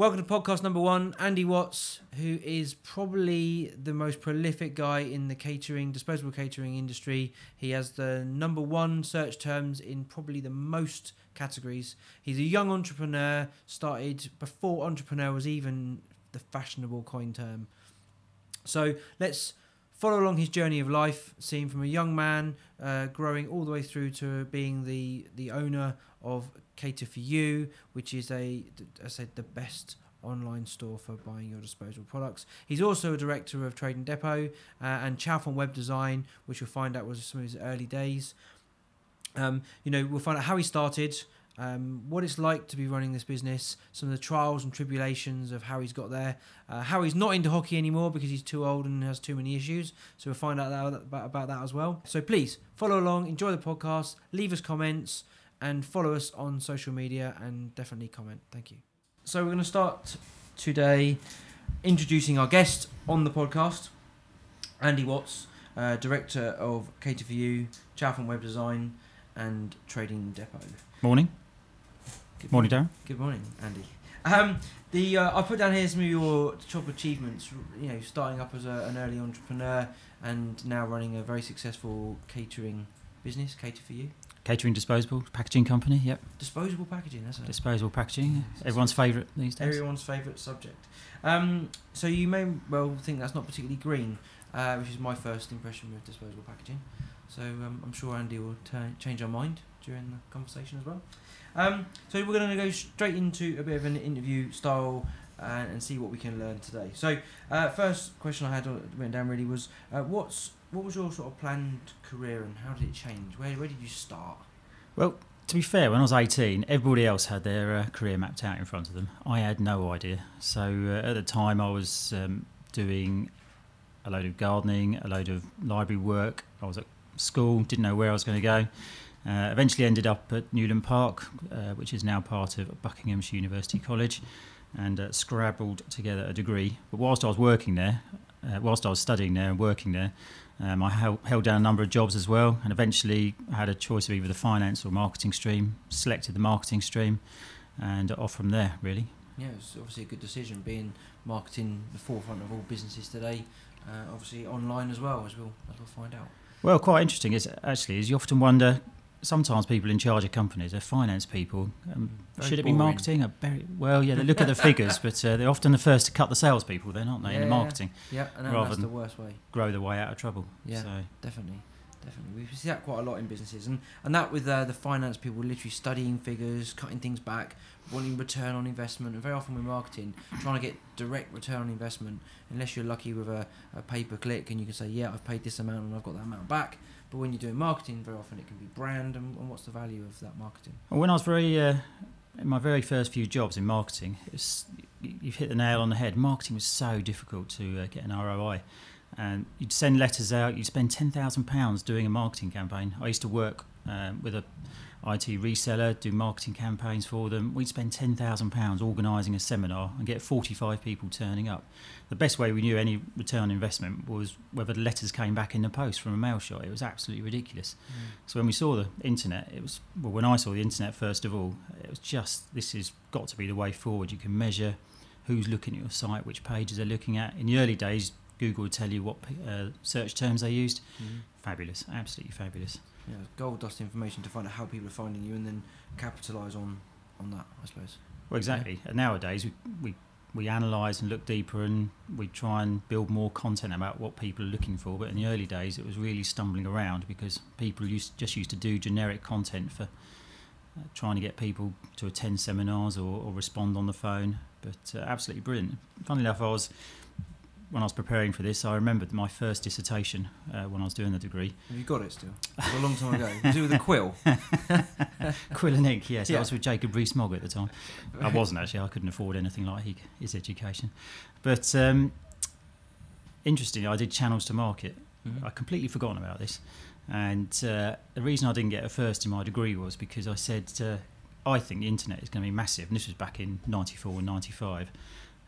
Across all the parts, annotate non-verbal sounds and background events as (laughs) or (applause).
Welcome to podcast number one. Andy Watts, who is probably the most prolific guy in the catering, disposable catering industry. He has the number one search terms in probably the most categories. He's a young entrepreneur, started before entrepreneur was even the fashionable coin term. So let's follow along his journey of life, seeing from a young man uh, growing all the way through to being the the owner of Cater for You, which is a, I said, the best online store for buying your disposable products. He's also a director of Trading Depot uh, and Chalfont Web Design, which you'll find out was some of his early days. Um, you know, we'll find out how he started, um, what it's like to be running this business, some of the trials and tribulations of how he's got there, uh, how he's not into hockey anymore because he's too old and has too many issues. So we'll find out that, about, about that as well. So please follow along, enjoy the podcast, leave us comments, and follow us on social media and definitely comment. Thank you. So we're going to start today introducing our guest on the podcast, Andy Watts, uh, director of Cater for You, Chalfont Web Design, and Trading Depot. Morning. Good Morning, Darren. Good morning, Andy. Um, the uh, I put down here some of your top achievements. You know, starting up as a, an early entrepreneur and now running a very successful catering business, Cater for You. Catering disposable packaging company. Yep. Disposable packaging, that's it. Disposable packaging. Everyone's favourite these days. Everyone's favourite subject. Um, so you may well think that's not particularly green, uh, which is my first impression with disposable packaging. So um, I'm sure Andy will turn, change our mind during the conversation as well. Um, so we're going to go straight into a bit of an interview style uh, and see what we can learn today. So uh, first question I had uh, written down really was uh, what's what was your sort of planned career and how did it change? Where where did you start? Well, to be fair, when I was 18, everybody else had their uh, career mapped out in front of them. I had no idea. So uh, at the time, I was um, doing a load of gardening, a load of library work. I was at school, didn't know where I was going to go. Uh, eventually ended up at Newland Park, uh, which is now part of Buckinghamshire University College, and uh, scrabbled together a degree. But whilst I was working there, uh, whilst I was studying there and working there, um, I held, held down a number of jobs as well, and eventually had a choice of either the finance or marketing stream. Selected the marketing stream, and off from there, really. Yeah, it's obviously a good decision being marketing the forefront of all businesses today. Uh, obviously online as well, as we'll as we'll find out. Well, quite interesting is actually is you often wonder. Sometimes people in charge of companies, they're finance people. Um, should it be boring. marketing? Very, well, yeah, they look at the (laughs) figures, but uh, they're often the first to cut the salespeople, then, aren't they, in the Yeah. marketing? Yeah, and that's the worst way. Grow the way out of trouble. Yeah. So, Definitely, definitely. We see that quite a lot in businesses, and and that with uh, the finance people literally studying figures, cutting things back, wanting return on investment, and very often with marketing, trying to get direct return on investment. Unless you're lucky with a, a pay per click, and you can say, yeah, I've paid this amount and I've got that amount back. But when you're doing marketing, very often it can be brand, and, and what's the value of that marketing? Well, when I was very uh, in my very first few jobs in marketing, you've hit the nail on the head. Marketing was so difficult to uh, get an ROI, and you'd send letters out. You'd spend ten thousand pounds doing a marketing campaign. I used to work um, with a IT reseller, do marketing campaigns for them. We'd spend ten thousand pounds organising a seminar and get forty-five people turning up. The best way we knew any return on investment was whether the letters came back in the post from a mail shot. It was absolutely ridiculous. So when we saw the internet, it was well. When I saw the internet, first of all, it was just this has got to be the way forward. You can measure who's looking at your site, which pages they're looking at. In the early days, Google would tell you what uh, search terms they used. Mhm. Fabulous, absolutely fabulous. Yeah, gold dust information to find out how people are finding you, and then capitalise on on that. I suppose. Well, exactly. And nowadays, we we we analyse and look deeper, and we try and build more content about what people are looking for. But in the early days, it was really stumbling around because people used just used to do generic content for uh, trying to get people to attend seminars or, or respond on the phone. But uh, absolutely brilliant. Funnily enough, I was when I was preparing for this, I remembered my first dissertation uh, when I was doing the degree. Have you got it still? It was a long time ago. Was it with a quill? (laughs) Quill and ink, yes. Yeah. I was with Jacob Rees-Mogg at the time. I wasn't actually. I couldn't afford anything like he, his education. But um, interestingly, I did channels to market. Mhm. I completely forgotten about this, and uh, the reason I didn't get a first in my degree was because I said uh, I think the internet is going to be massive, and this was back in '94 and '95.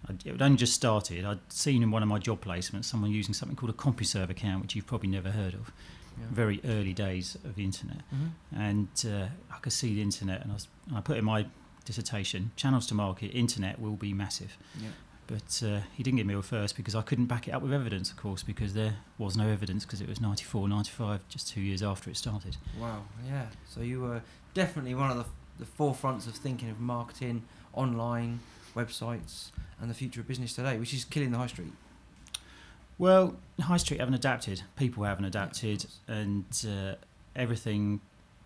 I'd- It had only just started. I'd seen in one of my job placements someone using something called a CompuServe account, which you've probably never heard of. Yeah. Very early days of the internet Mhm. and uh, I could see the internet, and I, was, and I put in my dissertation, channels to market, internet will be massive. Yeah. But uh, he didn't give me a first because I couldn't back it up with evidence, of course, because there was no evidence because it was 94, 95, just two years after it started. Wow. Yeah. So you were definitely one of the the forefronts of thinking of marketing, online websites, and the future of business today, which is killing the high street. Well, High Street haven't adapted, people haven't adapted, and uh, everything.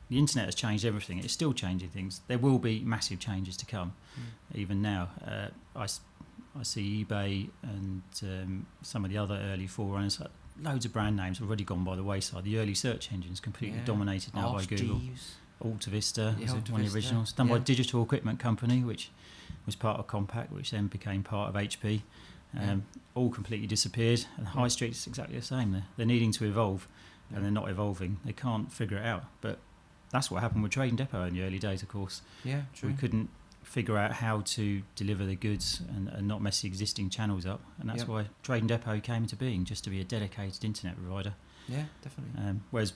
The internet has changed everything. It's still changing things. There will be massive changes to come, Mm. even now. Uh, I, I see eBay and um, some of the other early forerunners. uh, Loads of brand names already gone by the wayside. The early search engines completely Yeah. dominated now by Google. Jeeves. Alta Vista Yeah, was Alta one of the originals, done by yeah. Digital Equipment Company, which was part of Compaq, which then became part of HP. Um, All completely disappeared, and High Yeah. Street's exactly the same. They're, they're needing to evolve, Yeah. and they're not evolving. They can't figure it out. But that's what happened with Trading Depot in the early days, of course. Yeah. True. We couldn't figure out how to deliver the goods and, and not mess the existing channels up, and that's Yep. why Trading Depot came into being, just to be a dedicated internet provider. Yeah. Definitely. Um, whereas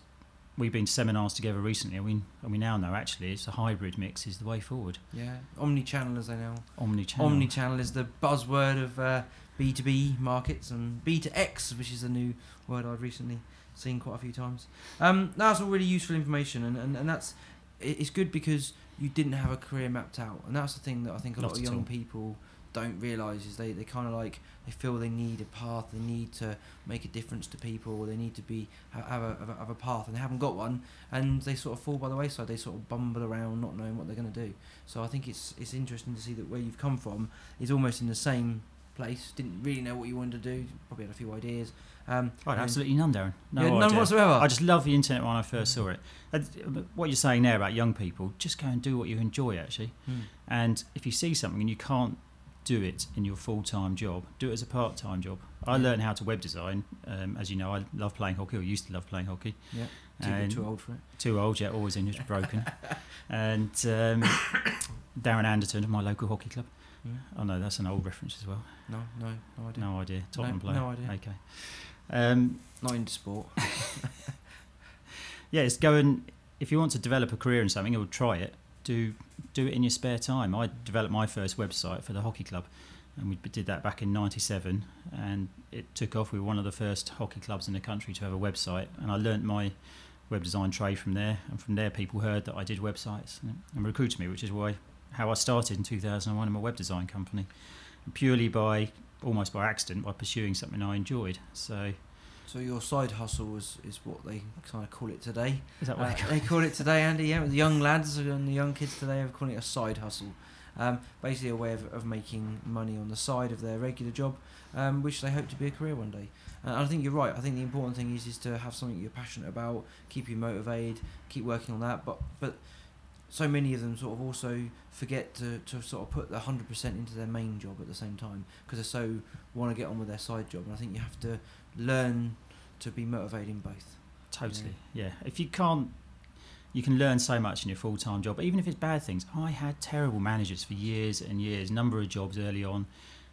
we've been to seminars together recently, and we, and we now know actually it's a hybrid mix is the way forward. Yeah. Omni-channel as they know. Omni-channel. Omni-channel is the buzzword of uh, B2B markets and B2X, which is a new word I've recently seen quite a few times. Um, that's all really useful information, and, and, and that's it's good because you didn't have a career mapped out, and that's the thing that I think a lot of young all. people don't realise is they, they kind of like they feel they need a path, they need to make a difference to people, they need to be ha- have a, have a have a path, and they haven't got one, and they sort of fall by the wayside. They sort of bumble around, not knowing what they're going to do. So I think it's it's interesting to see that where you've come from is almost in the same place. Didn't really know what you wanted to do. Probably had a few ideas. Um, Right, absolutely none, Darren. No yeah, none idea. whatsoever. I just love the internet when I first saw it. What you're saying there about young people, just go and do what you enjoy, actually. Hmm. And if you see something and you can't do it in your full time job, do it as a part time job. I Yeah. learned how to web design. Um, as you know, I love playing hockey, or used to love playing hockey. Yeah. Too, too old for it. Too old, yeah, always injured, broken. (laughs) and um, Darren Anderton of my local hockey club. Yeah. Oh no, that's an old reference as well. No, no, no idea. No idea. Tottenham player. no idea. Okay. Um, Not into sport. (laughs) yeah, it's going. If you want to develop a career in something or try it, do do it in your spare time. I developed my first website for the hockey club, and we did that back in '97, and it took off. We were one of the first hockey clubs in the country to have a website, and I learnt my web design trade from there. And from there, people heard that I did websites and, and recruited me, which is why how I started in 2001 in my web design company, purely by almost by accident by pursuing something I enjoyed. So So your side hustle is, is what they kind of call it today. is that what Uh, they call it today, Andy. Yeah, the young lads and the young kids today are calling it a side hustle. Um, basically, a way of, of making money on the side of their regular job, um, which they hope to be a career one day. And I think you're right. I think the important thing is is to have something you're passionate about, keep you motivated, keep working on that. But but so many of them sort of also forget to, to sort of put the hundred percent into their main job at the same time because they so want to get on with their side job. And I think you have to learn to be motivated in both. Totally, yeah. If you can't, you can learn so much in your full time job, even if it's bad things. I had terrible managers for years and years, number of jobs early on.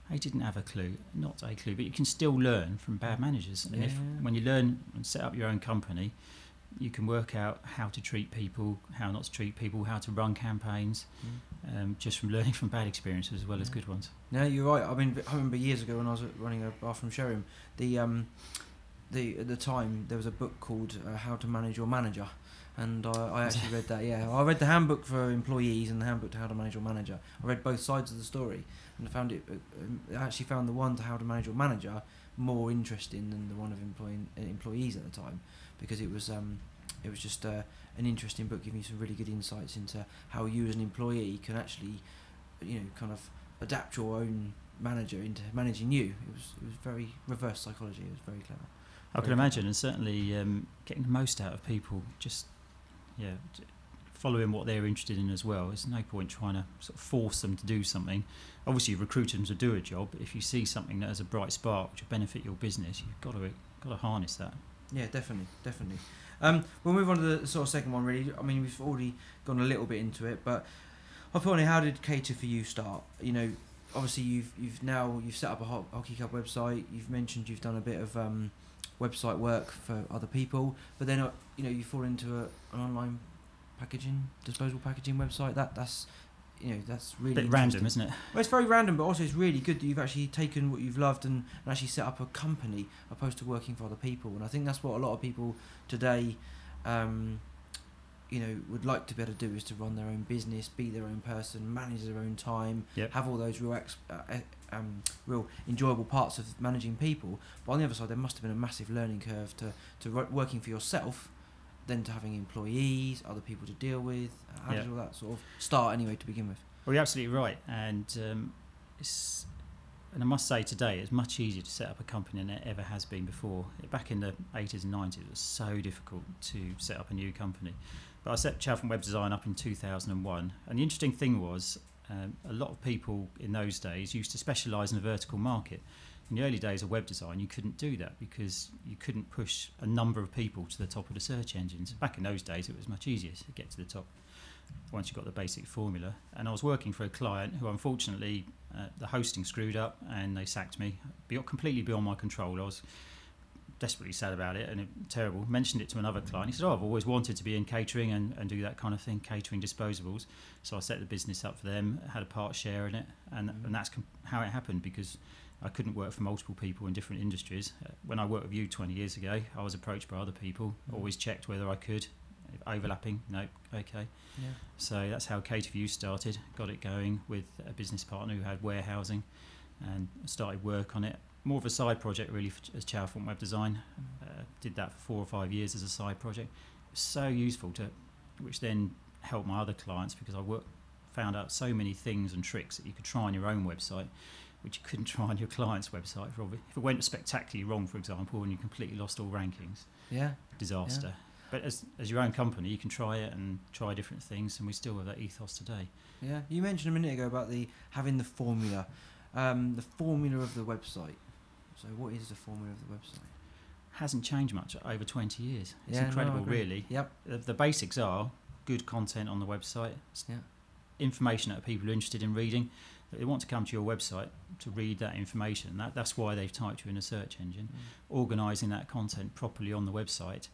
I didn't have a clue, not a clue, but you can still learn from bad managers. And if when you learn and set up your own company, you can work out how to treat people, how not to treat people, how to run campaigns, um, just from learning (laughs) from bad experiences as well as good ones. No, you're right. I mean, I remember years ago when I was running a bathroom showroom, the um, the at the time there was a book called uh, How to Manage Your Manager, and I, I actually read that. Yeah, I read the handbook for employees and the handbook to How to Manage Your Manager. I read both sides of the story, and I found it. uh, I actually found the one to How to Manage Your Manager more interesting than the one of employing uh, employees at the time, because it was um, it was just uh, an interesting book giving you some really good insights into how you as an employee can actually, you know, kind of adapt your own manager into managing you. It was it was very reverse psychology. It was very clever. I can imagine, and certainly um, getting the most out of people. Just yeah, following what they're interested in as well. There's no point trying to sort of force them to do something. Obviously, you recruit them to do a job. But if you see something that has a bright spark which will benefit your business, you've got to got to harness that. Yeah, definitely, definitely. Um, we'll move on to the sort of second one. Really, I mean, we've already gone a little bit into it, but I thought, how did Cater for you start? You know, obviously you've you've now you've set up a hockey club website. You've mentioned you've done a bit of um, website work for other people, but then uh, you know you fall into a, an online packaging, disposable packaging website. That that's you know that's really bit random, isn't it? Well, it's very random, but also it's really good that you've actually taken what you've loved and, and actually set up a company opposed to working for other people. And I think that's what a lot of people today, um, you know, would like to be able to do is to run their own business, be their own person, manage their own time, Yep. have all those real, ex- uh, um, real enjoyable parts of managing people. But on the other side, there must have been a massive learning curve to to wo- working for yourself. Then to having employees, other people to deal with. How Yeah. did all that sort of start anyway to begin with? Well, you're absolutely right, and um, it's and I must say today it's much easier to set up a company than it ever has been before. Back in the 80s and 90s, it was so difficult to set up a new company. But I set Chalfont Web Design up in 2001, and the interesting thing was um, a lot of people in those days used to specialise in a vertical market. In the early days of web design, you couldn't do that because you couldn't push a number of people to the top of the search engines. Back in those days, it was much easier to get to the top once you got the basic formula. And I was working for a client who, unfortunately, uh, the hosting screwed up and they sacked me, be- completely beyond my control. I was desperately sad about it and it, terrible. Mentioned it to another client. He said, "Oh, I've always wanted to be in catering and, and do that kind of thing, catering disposables." So I set the business up for them, had a part share in it, and Mhm. and that's com- how it happened because. I couldn't work for multiple people in different industries. Uh, when I worked with you 20 years ago, I was approached by other people. Mhm. Always checked whether I could. Overlapping? No. Okay. Yeah. So that's how Cater for You started. Got it going with a business partner who had warehousing, and started work on it. More of a side project really for, as Chalfont Web Design. Uh, did that for four or five years as a side project. So useful to, which then helped my other clients because I work, found out so many things and tricks that you could try on your own website, which you couldn't try on your client's website. For obvi- if it went spectacularly wrong, for example, and you completely lost all rankings, Yeah. disaster. But as, as your own company, you can try it and try different things, and we still have that ethos today. Yeah, you mentioned a minute ago about the having the formula, um, the formula of the website. So, what is the formula of the website? Hasn't changed much over 20 years. It's Yeah, incredible, agree. really. Yep. The, the basics are good content on the website, Yeah. information that people are interested in reading. They want to come to your website to read that information. That, that's why they've typed you in a search engine. Mm. Organising that content properly on the website,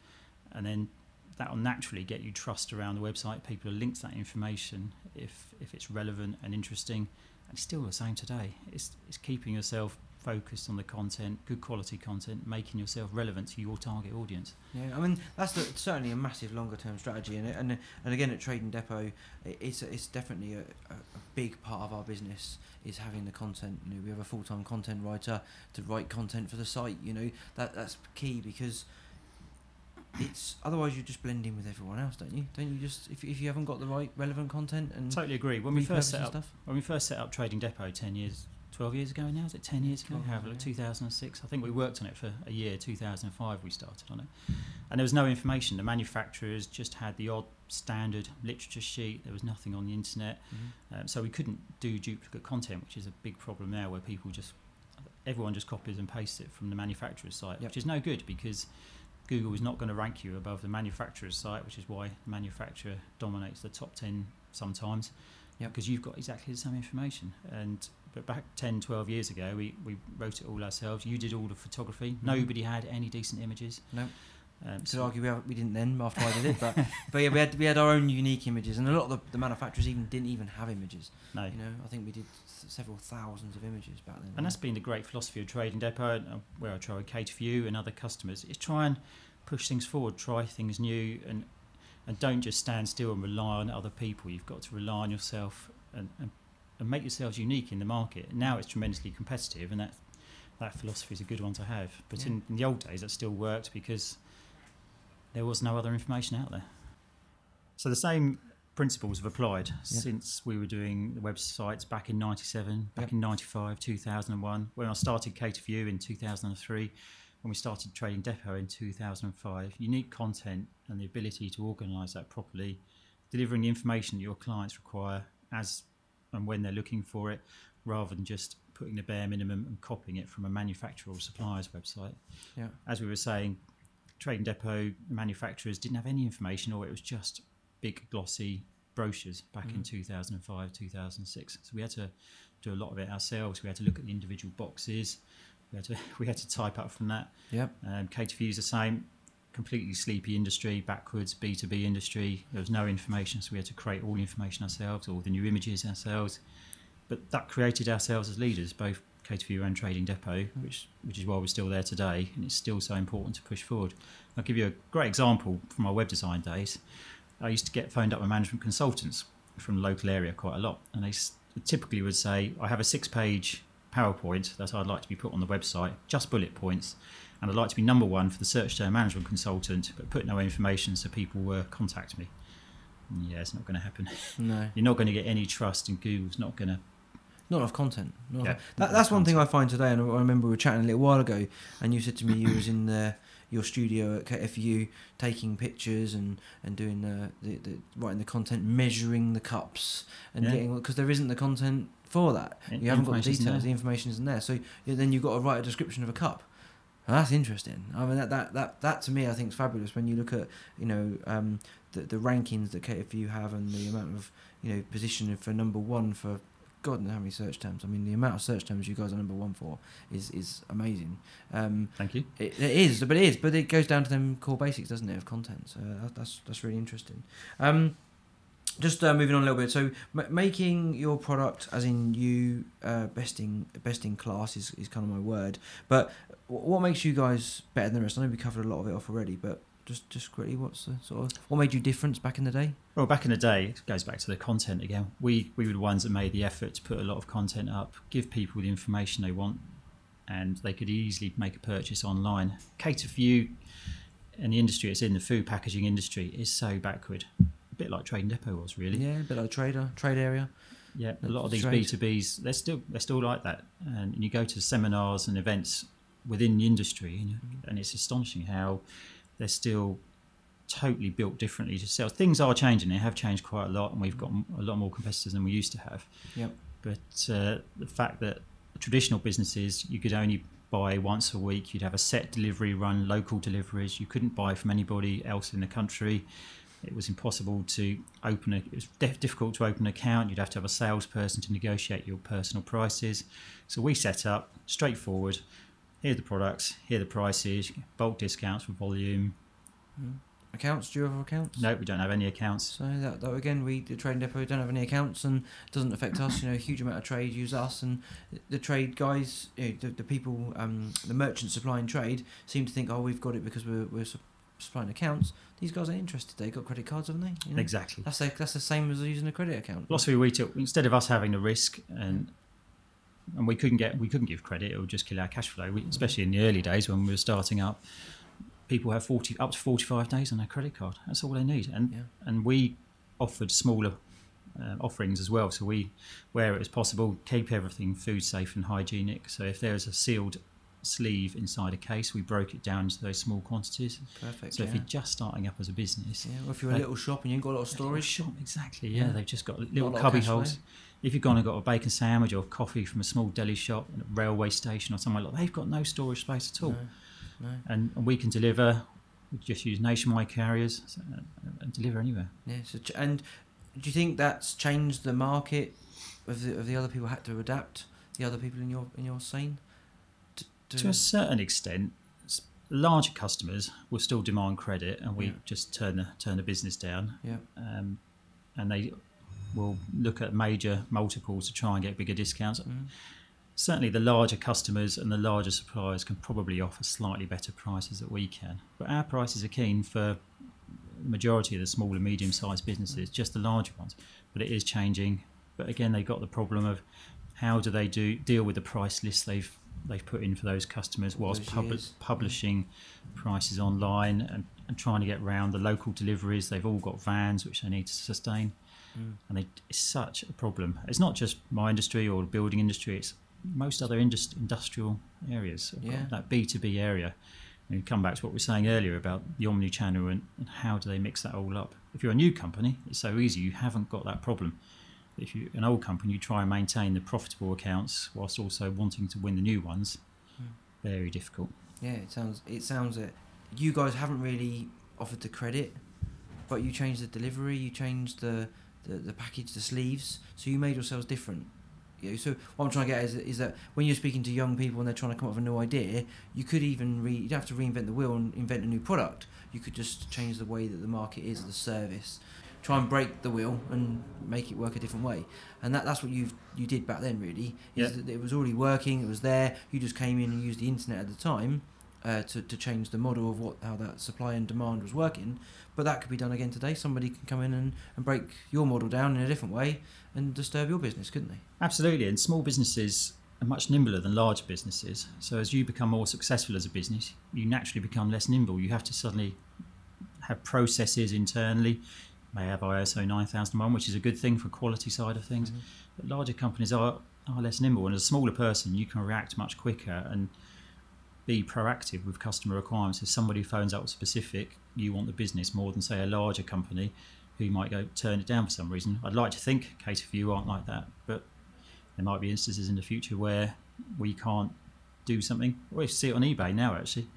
and then that will naturally get you trust around the website. People will link to that information if if it's relevant and interesting. And it's still the same today. It's it's keeping yourself focused on the content, good quality content, making yourself relevant to your target audience. Yeah, I mean that's the, certainly a massive longer term strategy, and and and again at Trading Depot, it's it's definitely a, a, big part of our business is having the content. You know, we have a full time content writer to write content for the site. You know that that's key because it's otherwise you just blend in with everyone else, don't you? Don't you just if if you haven't got the right relevant content and Totally agree. When we first set up stuff. when we first set up Trading Depot ten years, twelve years ago now, is it ten years ago? 12 years, look, yeah. two thousand and six. I think we worked on it for a year. Two thousand and five, we started on it, and there was no information. The manufacturers just had the odd standard literature sheet. There was nothing on the internet, Mhm. um, so we couldn't do duplicate content, which is a big problem now, where people just everyone just copies and pastes it from the manufacturer's site, Yep. which is no good because Google is not going to rank you above the manufacturer's site, which is why the manufacturer dominates the top 10 sometimes. Yep. Because you've got exactly the same information. And but back 10, 12 years ago, we, we wrote it all ourselves. You did all the photography. Nobody had any decent images. No. Um, Could so- argue we, have, we didn't then after I did it, but (laughs) but yeah, we had we had our own unique images, and a lot of the, the manufacturers even didn't even have images. no. You know, I think we did s- several thousands of images back then. And that's been the great philosophy of Trading Depot, and, uh, where I try to cater for you and other customers, is try and push things forward, try things new, and and don't just stand still and rely on other people. You've got to rely on yourself and, and, and make yourselves unique in the market. Now it's tremendously competitive, and that that philosophy is a good one to have. But Yeah. in, in the old days, that still worked because there was no other information out there. So the same principles have applied since we were doing the websites back in 97, back Yep. in 95, 2001, when I started Cater for You in 2003, when we started Trading Depot in 2005. Unique content and the ability to organise that properly, delivering the information that your clients require as and when they're looking for it, rather than just putting the bare minimum and copying it from a manufacturer or supplier's website. yeah, As we were saying, Trading Depot manufacturers didn't have any information, or it was just big glossy brochures back in Mhm. 2005, 2006. So we had to do a lot of it ourselves. We had to look at the individual boxes. We had to (laughs) we had to type up from that. yep, Um, Cater for You's the same. Completely sleepy industry, backwards B2B industry. There was no information, so we had to create all the information ourselves, all the new images ourselves. But that created ourselves as leaders, both Cater for You and Trading Depot, which which is why we're still there today, and it's still so important to push forward. I'll give you a great example from our web design days. I used to get phoned up by management consultants from the local area quite a lot, and they typically would say, "I have a six-page PowerPoint that I'd like to be put on the website, just bullet points, and I'd like to be number one for the search term management consultant, but put no information so people uh, contact me." Yeah, it's not going to happen. No, (laughs) You're not going to get any trust, and Google's not going to. not enough content. Not Yeah, enough- that, that's one thing I find today, and I I remember we were chatting a little while ago, and you said to me you was in the, your studio at KFU taking pictures and, and doing the, the, the writing the content, measuring the cups, and Yeah. getting because there isn't the content for that. In- You haven't got the details. The information isn't there. So yeah, then you've got to write a description of a cup. And that's interesting. I mean, that, that, that, that to me, I think is fabulous when you look at, you know, um, the, the rankings that KFU have and the amount of, you know, position for number one for God knows how many search terms. I mean, the amount of search terms you guys are number one for is, is amazing. Um, Thank you. it, it is, but it is, but it goes down to them core basics, doesn't it, of content? So that, that's that's really interesting. Um, just uh, moving on a little bit. So m- making your product, as in you, uh, best in best in class is, is kind of my word. But what makes you guys better than the rest? I know we covered a lot of it off already, but just just quickly, what's the sort of what made you different back in the day? Well, back in the day, it goes back to the content again. We we were the ones that made the effort to put a lot of content up, give people the information they want, and they could easily make a purchase online. Cater for you and the industry it's in, the food packaging industry, is so backward. A bit like Trading Depot was really. Yeah, a bit like trader trade area. Yeah, a lot of these B two Bs, they're still they're still like that. And you go to seminars and events within the industry, and, it's astonishing how they're still totally built differently to sell. Things are changing; they have changed quite a lot, and we've got a lot more competitors than we used to have. Yep. But uh, the fact that traditional businesses you could only buy once a week, you'd have a set delivery run, local deliveries. You couldn't buy from anybody else in the country. It was impossible to open a. It was difficult to open an account. You'd have to have a salesperson to negotiate your personal prices. So we set up straightforward. Here are the products. Here are the prices. Bulk discounts for volume. Accounts? Do you have accounts? No, we don't have any accounts. So that, that again, we the trading depot don't have any accounts and it doesn't affect us. You know, a huge amount of trade use us, and the trade guys, you know, the, the people, um, the merchants supplying trade seem to think, oh, we've got it because we're we're supplying accounts. These guys ain't interested. They got credit cards, haven't they? You know? Exactly. That's like, that's the same as using a credit account. philosophy we took instead of us having the risk and and we couldn't get we couldn't give credit it would just kill our cash flow we, especially in the early days when we were starting up people have 40 up to 45 days on their credit card that's all they need and Yeah. and we offered smaller uh, offerings as well so we where it was possible keep everything food safe and hygienic so if there was a sealed sleeve inside a case we broke it down into those small quantities Perfect. so yeah. if you're just starting up as a business yeah, well, if you're a little shop and you've got a lot of Storage shop, exactly. Yeah, Yeah. they've just got little cubby holes. flow. If you've gone and got a bacon sandwich or coffee from a small deli shop, railway station or somewhere like, that, they've got no storage space at all. No, no. And, and we can deliver. We just use nationwide carriers and deliver anywhere. Yeah. So, ch- and do you think that's changed the market of the of the other people had to adapt? The other people in your in your scene. To, to, To a certain extent, larger customers will still demand credit, and we Yeah. just turn the turn the business down. yeah. Um, and they will look at major multiples to try and get bigger discounts. Mm. certainly the larger customers and the larger suppliers can probably offer slightly better prices that we can. But our prices are keen for the majority of the small and medium sized businesses, just the larger ones. But it is changing. But again, they've got the problem of how do they do deal with the price list they've they've put in for those customers whilst pub- publishing prices online and, and trying to get round the local deliveries. They've all got vans which they need to sustain Mm. and it's such a problem. It's not just my industry or the building industry; it's most other indus- industrial areas. Yeah. That B two B area. And you come back to what we were saying earlier about the omni-channel and, and how do they mix that all up. If you're a new company, it's so easy. You haven't got that problem. If you're an old company, you try and maintain the profitable accounts whilst also wanting to win the new ones. Mm. Very difficult. Yeah, it sounds it sounds it. You guys haven't really offered the credit, but you changed the delivery, you changed the, the, the package, the sleeves, so you made yourselves different. You know, so what I'm trying to get at is, is that when you're speaking to young people and they're trying to come up with a new idea, you could even re- you don't have to reinvent the wheel and invent a new product. You could just change the way that the market is, the service, try and break the wheel and make it work a different way. And that, that's what you you did back then, really. Is Yeah. that it was already working, it was there. You just came in and used the internet at the time uh, to, to change the model of what how that supply and demand was working. But that could be done again today. Somebody can come in and, and break your model down in a different way and disturb your business, couldn't they? Absolutely, and small businesses are much nimbler than large businesses. So as you become more successful as a business, you naturally become less nimble. You have to suddenly have processes internally. You may have ISO 9001, which is a good thing for quality side of things. But larger companies are, are less nimble, and as a smaller person, you can react much quicker and be proactive with customer requirements. If somebody phones up specific, you want the business more than say a larger company who might go turn it down for some reason. I'd like to think Cater for You aren't like that, but there might be instances in the future where we can't do something. We see it on eBay now actually,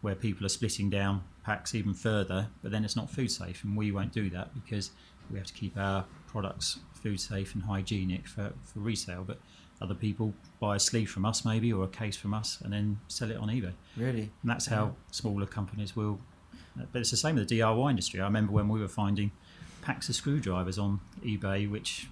where people are splitting down packs even further, but then it's not food safe, and we won't do that because we have to keep our products food safe and hygienic for, for resale. But other people buy a sleeve from us maybe or a case from us and then sell it on eBay. Really? And that's how smaller companies will. But it's the same with the DIY industry. I remember when we were finding packs of screwdrivers on eBay, which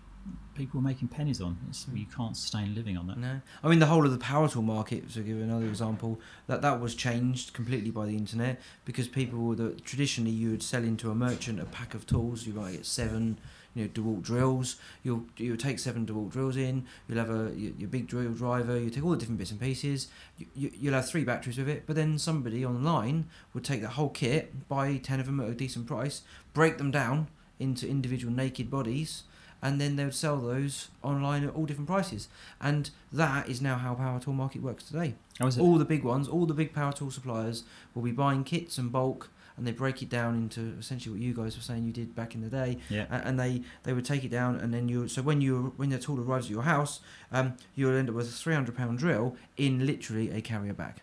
people were making pennies on. It's, hmm. you can't sustain a living on that. No, I mean the whole of the power tool market. To give another example, that that was changed completely by the internet because people that traditionally you would sell into a merchant a pack of tools. You might get seven, you know, Dewalt drills. You'll you'll take seven Dewalt drills in. You'll have a your, your big drill driver. You take all the different bits and pieces. You, you, you'll have three batteries with it. But then somebody online would take that whole kit, buy ten of them at a decent price, break them down into individual naked bodies and then they would sell those online at all different prices. And that is now how power tool market works today. How is it? All the big ones, all the big power tool suppliers will be buying kits and bulk, and they break it down into essentially what you guys were saying you did back in the day. Yeah. And they, they would take it down, and then you. So when you when the tool arrives at your house, um, you'll end up with a three hundred pound drill in literally a carrier bag.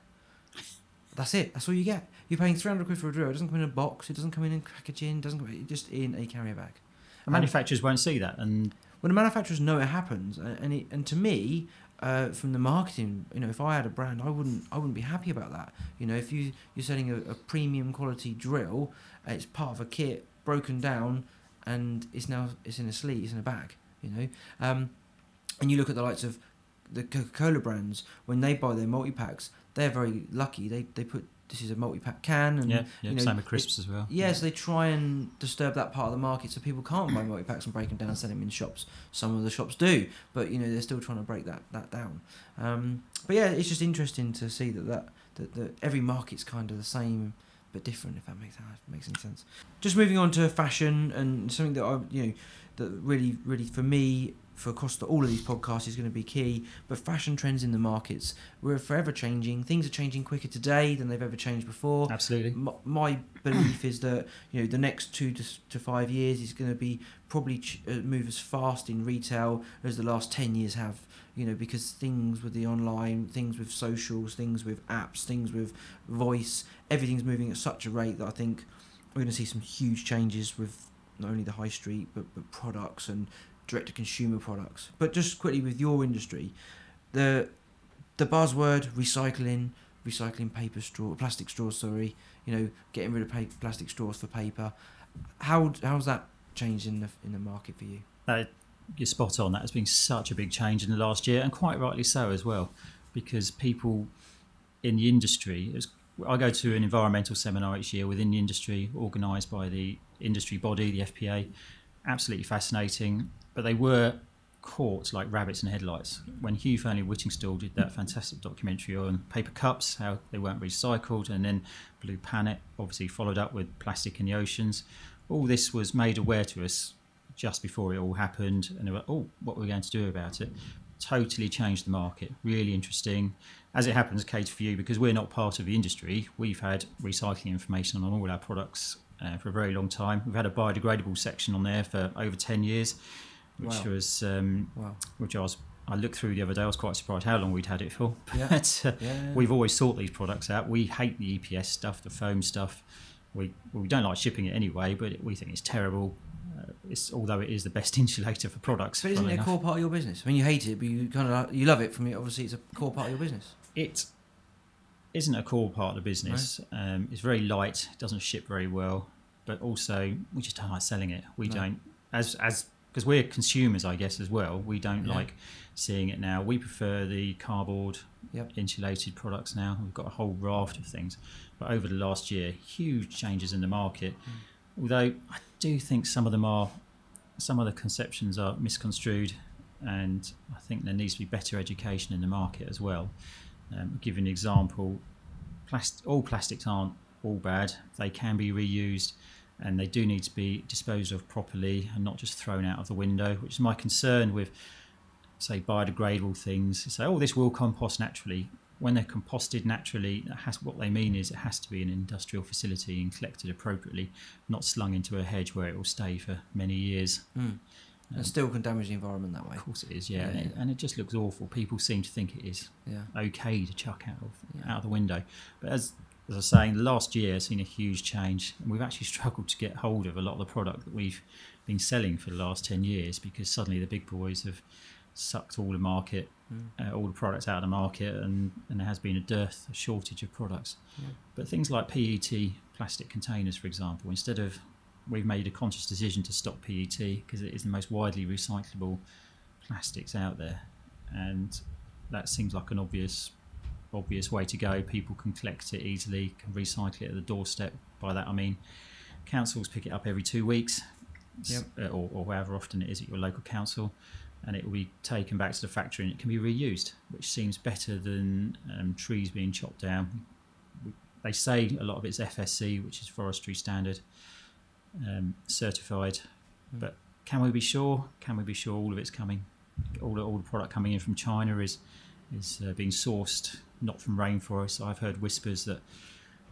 (laughs) That's it. That's all you get. You're paying three hundred quid for a drill. It doesn't come in a box. It doesn't come in a packaging. It doesn't come in, just in a carrier bag. And manufacturers won't see that. And when the manufacturers know it happens, and and, it, and to me, uh, from the marketing, you know, if I had a brand, I wouldn't I wouldn't be happy about that. You know, if you you're selling a, a premium quality drill, it's part of a kit broken down, and it's now it's in a sleeve, it's in a bag. You know, um, and you look at the likes of the Coca Cola brands when they buy their multi packs, they're very lucky. They they put this is a multi pack can, and yeah, yeah you know, same with crisps as well. Yes, they try and disturb that part of the market so people can't buy multi packs and break them down and sell them in shops. Some of the shops do, but you know they're still trying to break that that down. Um, but yeah, it's just interesting to see that that, that that every market's kind of the same but different. If that makes that makes any sense. Just moving on to fashion and something that I you know that really really for me for across the, all of these podcasts is going to be key. But fashion trends in the markets we're forever changing. Things are changing quicker today than they've ever changed before Absolutely. my, my belief is that you know the next two to, to five years is going to be probably ch- uh, move as fast in retail as the last 10 years have you know because things with the online things with socials things with apps things with voice everything's moving at such a rate that i think we're going to see some huge changes with not only the high street but, but products and direct to consumer products but just quickly with your industry the the buzzword recycling recycling paper straw plastic straws sorry you know getting rid of plastic straws for paper how how's that changed in the in the market for you Uh, you're spot on. That has been such a big change in the last year, and quite rightly so as well, because people in the industry. Was, I go to an environmental seminar each year within the industry, organised by the industry body, the FPA. Absolutely fascinating, but they were caught like rabbits in headlights when Hugh Fearnley Whittingstall did that fantastic documentary on paper cups, how they weren't recycled, and then Blue Planet obviously followed up with plastic in the oceans. All this was made aware to us just before it all happened, and they were, oh, what are we're going to do about it. Totally changed the market. Really interesting. As it happens, Cater for You, because we're not part of the industry, we've had recycling information on all our products uh, for a very long time. We've had a biodegradable section on there for over 10 years, which Wow. was, um, wow which I was, I looked through the other day. I was quite surprised how long we'd had it for. (laughs) Yeah. But, uh, yeah We've always sought these products out. We hate the EPS stuff, the foam stuff. We well, we don't like shipping it anyway, but we think it's terrible. Uh, it's although it is the best (laughs) insulator for products. But isn't it a core part of your business? I mean, you hate it, but you kind of you love it. From it, obviously, it's a core part of your business. It isn't a core part of the business. Um, it's very light. It doesn't ship very well, but also we just don't like selling it. We No. don't as as because we're consumers, I guess, as well. We don't Yeah. like seeing it now. We prefer the cardboard Yep. insulated products now. We've got a whole raft of things, but over the last year, huge changes in the market. Mm. Although I do think some of them are, some of the conceptions are misconstrued, and I think there needs to be better education in the market as well. Um, I'll give you an example. Plast- all plastics aren't all bad. They can be reused, and they do need to be disposed of properly and not just thrown out of the window. Which is my concern with, say, biodegradable things. You say, oh, this will compost naturally. When they're composted naturally, has, what they mean is it has to be in an industrial facility and collected appropriately, not slung into a hedge where it will stay for many years. Mm. Um, and still can damage the environment that way. Of course it is, yeah, Yeah, and, it, yeah. and it just looks awful. People seem to think it is Yeah. okay to chuck out of out of the window. But as as I was saying, last year has seen a huge change, and we've actually struggled to get hold of a lot of the product that we've been selling for the last ten years because suddenly the big boys have sucked all the market, Mm. uh, all the products out of the market, and, and there has been a dearth, a shortage of products. Yeah. But things like PET plastic containers, for example, instead of we've made a conscious decision to stop PET because it is the most widely recyclable plastics out there, and that seems like an obvious obvious way to go. People can collect it easily, can recycle it at the doorstep. By that I mean councils pick it up every two weeks, s- uh, or, or however often it is at your local council, and it will be taken back to the factory and it can be reused, which seems better than um, trees being chopped down. They say a lot of it's FSC, which is forestry standard um, certified, Mm. but can we be sure? Can we be sure all of it's coming? All the, all the product coming in from China is is uh, being sourced not from rainforests. I've heard whispers that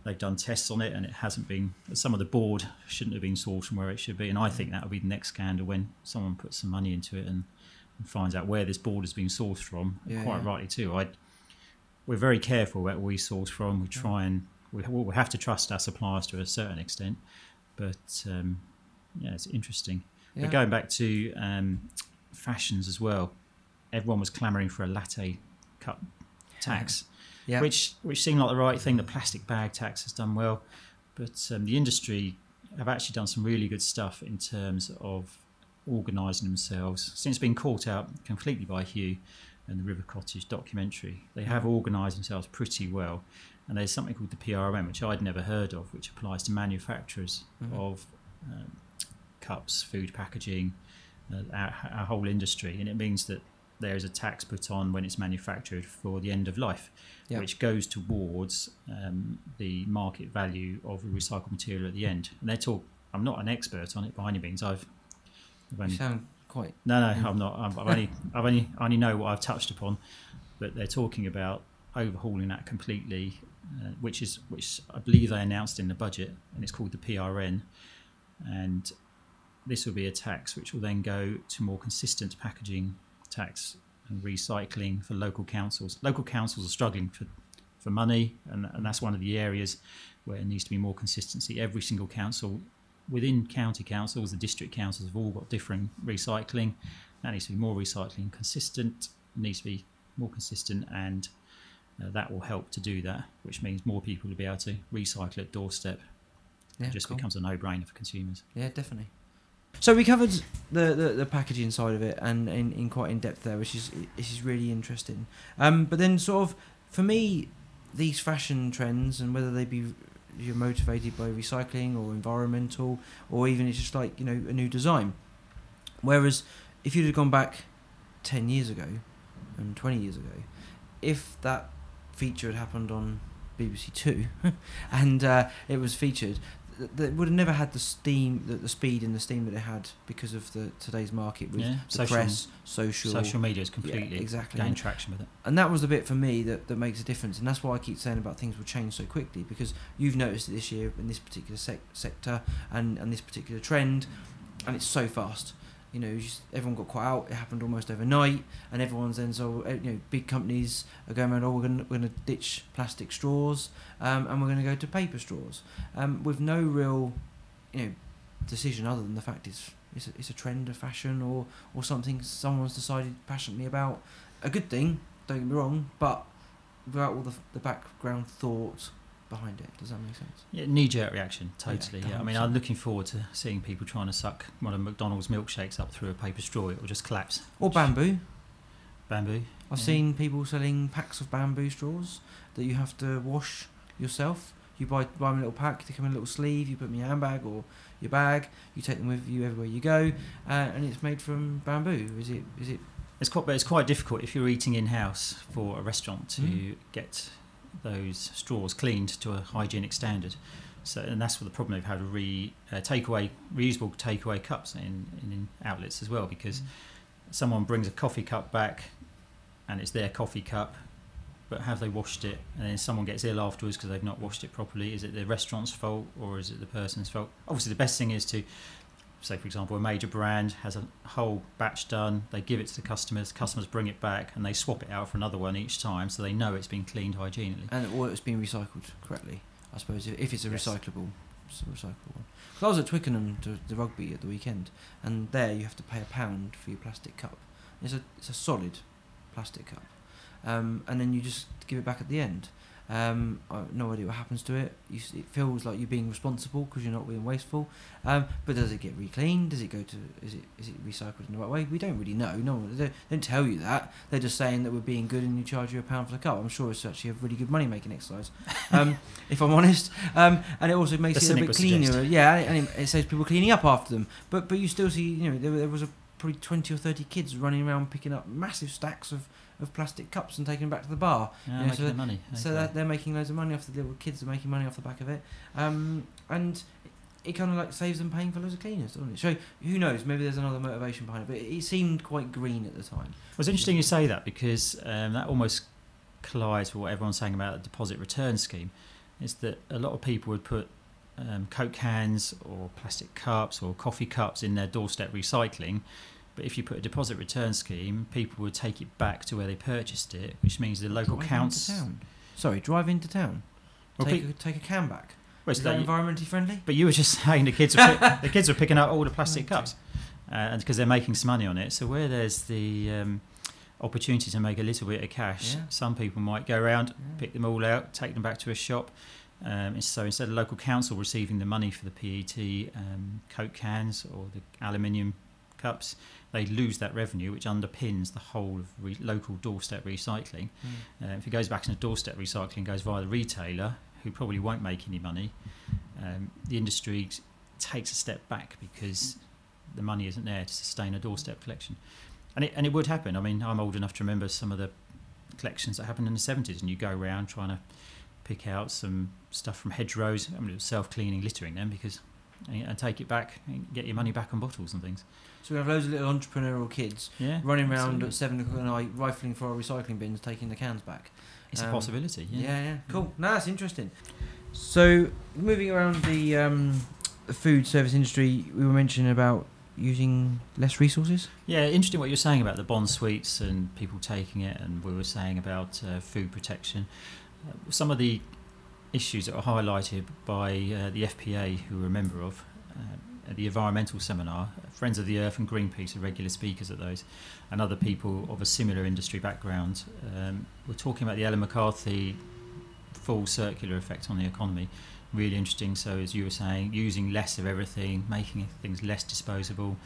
they've done tests on it and it hasn't been. Some of the board shouldn't have been sourced from where it should be, and I think that will be the next scandal when someone puts some money into it and, and finds out where this board has been sourced from. Yeah, quite yeah. rightly too. I we're very careful where we source from. We try and we, we have to trust our suppliers to a certain extent, but um, yeah, it's interesting. Yeah. But going back to um, fashions as well, everyone was clamouring for a latte cup tax, Yeah. which which seemed like the right thing. The plastic bag tax has done well, but um, the industry have actually done some really good stuff in terms of organising themselves. Since being caught out completely by Hugh and the River Cottage documentary, they have organised themselves pretty well. And there's something called the PRN, which I'd never heard of, which applies to manufacturers Mhm. of um, cups, food packaging, uh, our, our whole industry, and it means that there is a tax put on when it's manufactured for the end of life, Yeah. which goes towards um, the market value of the recycled material at the end. And they talk. I'm not an expert on it by any means. I've, I've You only, sound quite. no, no, I'm not. I've, I've only, (laughs) I've only, I only know what I've touched upon, but they're talking about overhauling that completely, uh, which is which I believe they announced in the budget, and it's called the PRN, and this will be a tax which will then go to more consistent packaging tax and recycling for local councils. Local councils are struggling for for money, and, and that's one of the areas where it needs to be more consistency. Every single council within county councils, the district councils have all got different recycling. That needs to be more recycling consistent. Needs to be more consistent, and uh, that will help to do that. Which means more people will be able to recycle at doorstep. Yeah, it just cool. becomes a no-brainer for consumers. Yeah, definitely. So we covered the, the, the packaging side of it and in, in quite in depth there, which is which is really interesting. Um, but then sort of for me, these fashion trends and whether they be you're motivated by recycling or environmental or even it's just like you know a new design. Whereas if you'd have gone back ten years ago and twenty years ago, if that feature had happened on BBC Two (laughs) and uh, it was featured, th- that would have never had the steam, the, the speed and the steam that it had because of the today's market with Yeah, the social- press, social, Social media is yeah, completely exactly. gained traction with it. and that was the bit for me that, that makes a difference, and that's why I keep saying about things will change so quickly because you've noticed it this year in this particular sec- sector and, and this particular trend, and it's so fast. You know, just, everyone got caught out. It happened almost overnight, and everyone's then so eh, you know big companies are going around. Oh, we're going to ditch plastic straws, um, and we're going to go to paper straws, um, with no real, you know, decision other than the fact it's it's a, it's a trend, of fashion, or or something someone's decided passionately about. A good thing, don't get me wrong, but without all the the background thought behind it. Does that make sense? Yeah, knee jerk reaction, totally. Yeah, I mean, I'm looking forward to seeing people trying to suck one of McDonald's milkshakes up through a paper straw. It will just collapse. Or bamboo. Bamboo. I've Yeah. seen people selling packs of bamboo straws that you have to wash yourself. You buy buy them a little pack. They come in a little sleeve. You put them in your handbag or your bag. You take them with you everywhere you go, uh, and it's made from bamboo. Is it? Is it? It's quite, but it's quite difficult if you're eating in house for a restaurant to Mm. get those straws cleaned to a hygienic standard. So, and that's what the problem they've had with re uh, takeaway reusable takeaway cups in, in, in outlets as well because someone brings a coffee cup back and it's their coffee cup but have they washed it? And then someone gets ill afterwards because they've not washed it properly. Is it the restaurant's fault or is it the person's fault? Obviously the best thing is to say for example a major brand has a whole batch done they give it to the customers customers bring it back and they swap it out for another one each time so they know it's been cleaned hygienically and or it's been recycled correctly. I suppose if, it's a Yes. recyclable, it's a recyclable one. 'Cause I was at Twickenham to the rugby at the weekend, and there you have to pay a pound for your plastic cup. It's a it's a solid plastic cup, um, and then you just give it back at the end. Um, I have no idea what happens to it. You, it feels like you're being responsible because you're not being wasteful. Um, but does it get recleaned? Does it go to? Is it is it recycled in the right way? We don't really know. No one they don't, they don't tell you that. They're just saying that we're being good and you charge you a pound for the cup. I'm sure it's actually a really good money making exercise. Um, (laughs) if I'm honest, um, and it also makes The it a bit cleaner. suggest. Yeah, and it, it saves people cleaning up after them. But but you still see, you know, there, there was a probably twenty or thirty kids running around picking up massive stacks of, of plastic cups and taking them back to the bar. yeah, Yeah, making so their money So okay. they're making loads of money off the little kids are making money off the back of it, um, and it kind of like saves them paying for loads of cleaners, doesn't it? So who knows? Maybe there's another motivation behind it, but it, it seemed quite green at the time. Well, it's interesting you say that because um, that almost collides with what everyone's saying about the deposit return scheme. Is that a lot of people would put um, Coke cans or plastic cups or coffee cups in their doorstep recycling, but if you put a deposit return scheme, people would take it back to where they purchased it, which means the local Drive counts. into town. Sorry, drive into town. Well, take, pe- a, take a can back. well, Is that like- environmentally friendly? but you were just (laughs) saying the kids were pick, (laughs) the kids were picking up all the plastic cups, uh, and because they're making some money on it. So where there's the um, opportunity to make a little bit of cash, Yeah. some people might go around, Yeah. pick them all out, take them back to a shop. Um, so instead of local council receiving the money for the PET um, Coke cans or the aluminium cups, they lose that revenue, which underpins the whole of re- local doorstep recycling. Uh, if it goes back into doorstep recycling, goes via the retailer, who probably won't make any money, um, the industry takes a step back because the money isn't there to sustain a doorstep collection. And it, and it would happen. I mean, I'm old enough to remember some of the collections that happened in the 70s, and you go around trying to pick out some stuff from hedgerows. I mean, it was self cleaning littering then because. And and take it back and get your money back on bottles and things. So we have loads of little entrepreneurial kids Yeah, running around absolutely. at seven o'clock at night, rifling for our recycling bins, taking the cans back. It's um, a possibility. Yeah, Yeah. yeah, cool. No, that's interesting. So moving around the um, the food service industry, we were mentioning about using less resources. Yeah, interesting what you're saying about the bond suites and people taking it, and we were saying about uh, food protection. Uh, some of the issues that were highlighted by uh, the FPA, who we're a member of, uh, the environmental seminar, Friends of the Earth and Greenpeace are regular speakers at those, and other people of a similar industry background. Um, we're talking about the Ellen MacArthur full circular effect on the economy. Really interesting. So, as you were saying, using less of everything, making things less disposable,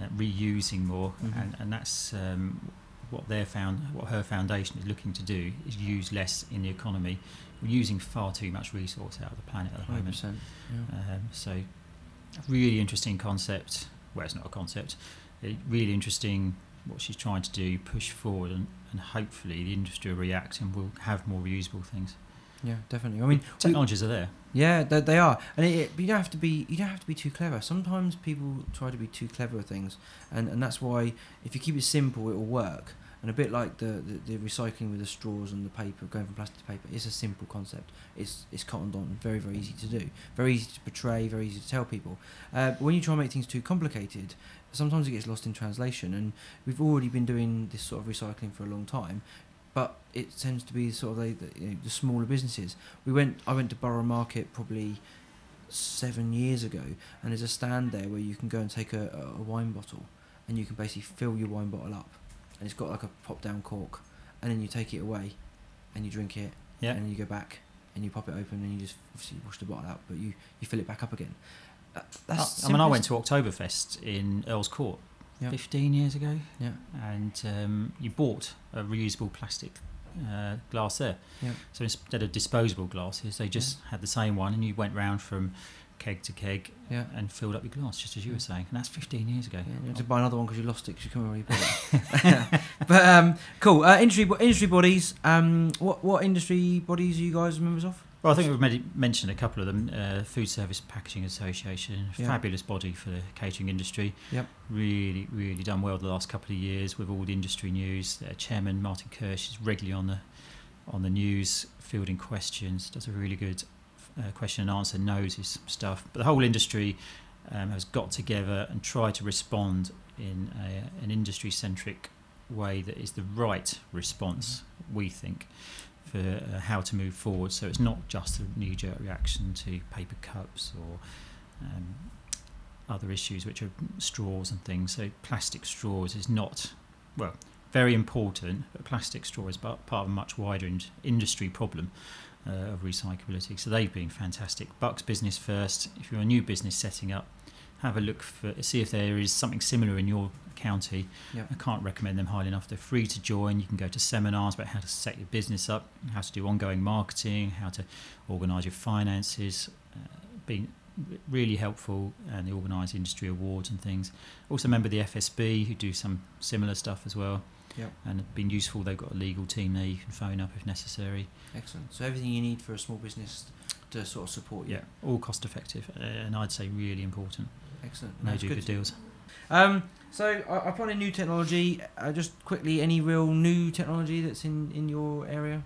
uh, reusing more, Mhm. and, and that's um, what their found, what her foundation is looking to do is use less in the economy. We're using far too much resource out of the planet at the moment. Yeah. Um, so, really interesting concept. Well, it's not a concept. Really interesting what she's trying to do, push forward, and, and hopefully the industry will react and we'll have more reusable things. Yeah, definitely. I mean, we- Technologies are there. Yeah, they, they are, and it, it, you don't have to be. You don't have to be too clever. Sometimes people try to be too clever at things, and, and that's why if you keep it simple, it will work. And a bit like the, the, the recycling with the straws and the paper, going from plastic to paper, it's a simple concept. It's it's cottoned on, very very easy to do, very easy to portray, very easy to tell people. Uh, but when you try and make things too complicated, sometimes it gets lost in translation. And we've already been doing this sort of recycling for a long time, but it tends to be sort of the, the, you know, the smaller businesses. We went. I went to Borough Market probably seven years ago, and there's a stand there where you can go and take a, a wine bottle, and you can basically fill your wine bottle up, and it's got like a pop down cork, and then you take it away, and you drink it, Yeah. and then you go back and you pop it open and you just obviously wash the bottle out, but you, you fill it back up again. Uh, that's I, I mean, I went to Oktoberfest in Earl's Court Yeah. 15 years ago, yeah, and um, you bought a reusable plastic uh, glass there. Yeah. So instead of disposable glasses, they just had the same one, and you went round from keg to keg yeah. and filled up your glass, just as you were saying. And that's 15 years ago. Yeah, you had to buy another one because you lost it because you couldn't really buy it. (laughs) (laughs) but um, cool. Uh, industry industry bodies. Um, what what industry bodies are you guys members of? Well, I think we've made, mentioned a couple of them. Uh, Food Service Packaging Association, Yeah. fabulous body for the catering industry. Yep. Really, really done well the last couple of years with all the industry news. Their chairman Martin Kersh is regularly on the on the news, fielding questions. Does a really good uh, question and answer. Knows his stuff. But the whole industry um, has got together and tried to respond in a, an industry centric way that is the right response. We think for uh, how to move forward. So it's not just a knee jerk reaction to paper cups or um, other issues, which are straws and things. So plastic straws is not, well, very important, but plastic straw is part part of a much wider in- industry problem. Uh, of recyclability, so they've been fantastic. Bucks Business First. If you're a new business setting up, have a look for see if there is something similar in your county Yeah. I can't recommend them highly enough. They're free to join. You can go to seminars about how to set your business up, how to do ongoing marketing, how to organise your finances. Uh, been really helpful, and they organise industry awards and things. Also, a member of the FSB who do some similar stuff as well. Yep. And have been useful. They've got a legal team there you can phone up if necessary. Excellent. So everything you need for a small business to sort of support you. Yeah, all cost effective, uh, and I'd say really important. Excellent. No do good deals. Um, so I, put in new technology. Uh, just quickly, any real new technology that's in, in your area?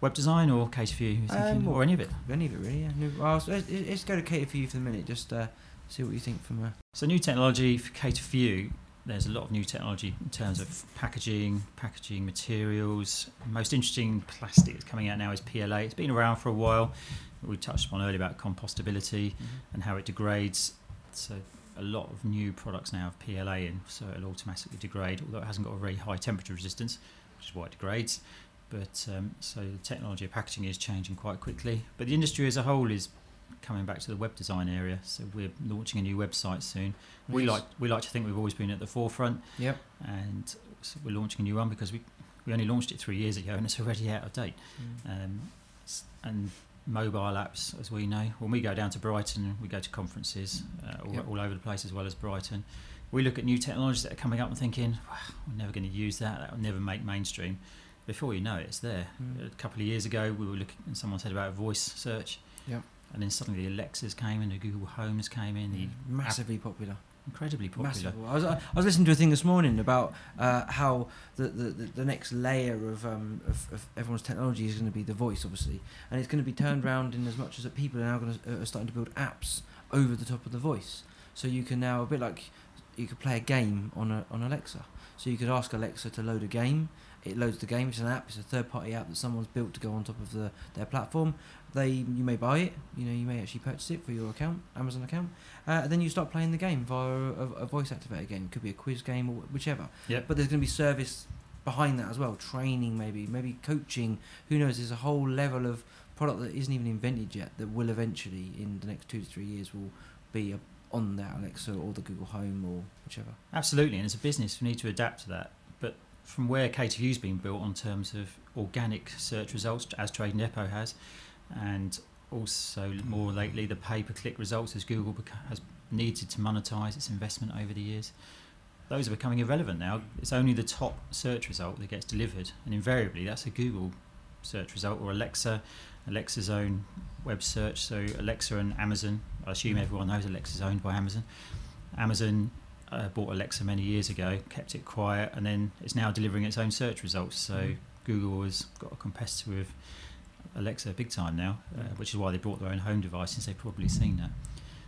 Web design or view, you thinking, Um, or any of it? Any of it really? Yeah. New, well, so let's, let's go to cater for you for the minute. Just uh, see what you think from a. So new technology for Cater for You. There's a lot of new technology in terms of packaging, packaging materials. Most interesting plastic that's coming out now is PLA. It's been around for a while. We touched upon earlier about compostability and how it degrades. So a lot of new products now have PLA in, so it'll automatically degrade, although it hasn't got a very high temperature resistance, which is why it degrades. But um, so the technology of packaging is changing quite quickly. But the industry as a whole is coming back to the web design area. So we're launching a new website soon. We like we like to think we've always been at the forefront, Yep. and so we're launching a new one because we we only launched it three years ago and it's already out of date. Um, and mobile apps, as we know, when we go down to Brighton, we go to conferences uh, all, Yep. all over the place as well as Brighton. We look at new technologies that are coming up and thinking, wow, we're never going to use that. That will never make mainstream. Before you know it, it's there. Mm. A couple of years ago, we were looking, and someone said about voice search. Yep. And then suddenly the Alexas came in, the Google Homes came in, the Massively popular. incredibly popular. Massive. I was, I was listening to a thing this morning about uh, how the, the, the, next layer of, um, of, of everyone's technology is going to be the voice, obviously, and it's going to be turned (laughs) around in as much as that people are now going to uh, are starting to build apps over the top of the voice. So you can now a bit like you could play a game on a, on Alexa. So you could ask Alexa to load a game. It loads the game. It's an app. It's a third-party app that someone's built to go on top of the their platform. They you may buy it. You know you may actually purchase it for your account, Amazon account. Uh, and then you start playing the game via a, a voice activated game. It could be a quiz game or whichever. Yep. But there's going to be service behind that as well. Training maybe, maybe coaching. Who knows? There's a whole level of product that isn't even invented yet that will eventually, in the next two to three years, will be a, on that Alexa or the Google Home or whichever. Absolutely, and as a business, we need to adapt to that. But from where Cater for You's been built on terms of organic search results, as Trade Depot has, and also more lately the pay-per-click results as Google has needed to monetize its investment over the years. Those are becoming irrelevant now. It's only the top search result that gets delivered, and invariably that's a Google search result or Alexa, Alexa's own web search. So Alexa and Amazon. I assume everyone knows Alexa's owned by Amazon. Amazon uh, bought Alexa many years ago, kept it quiet, and then it's now delivering its own search results. So Mm. Google has got a competitor with Alexa big time now, uh, which is why they brought their own home device, since they've probably seen that.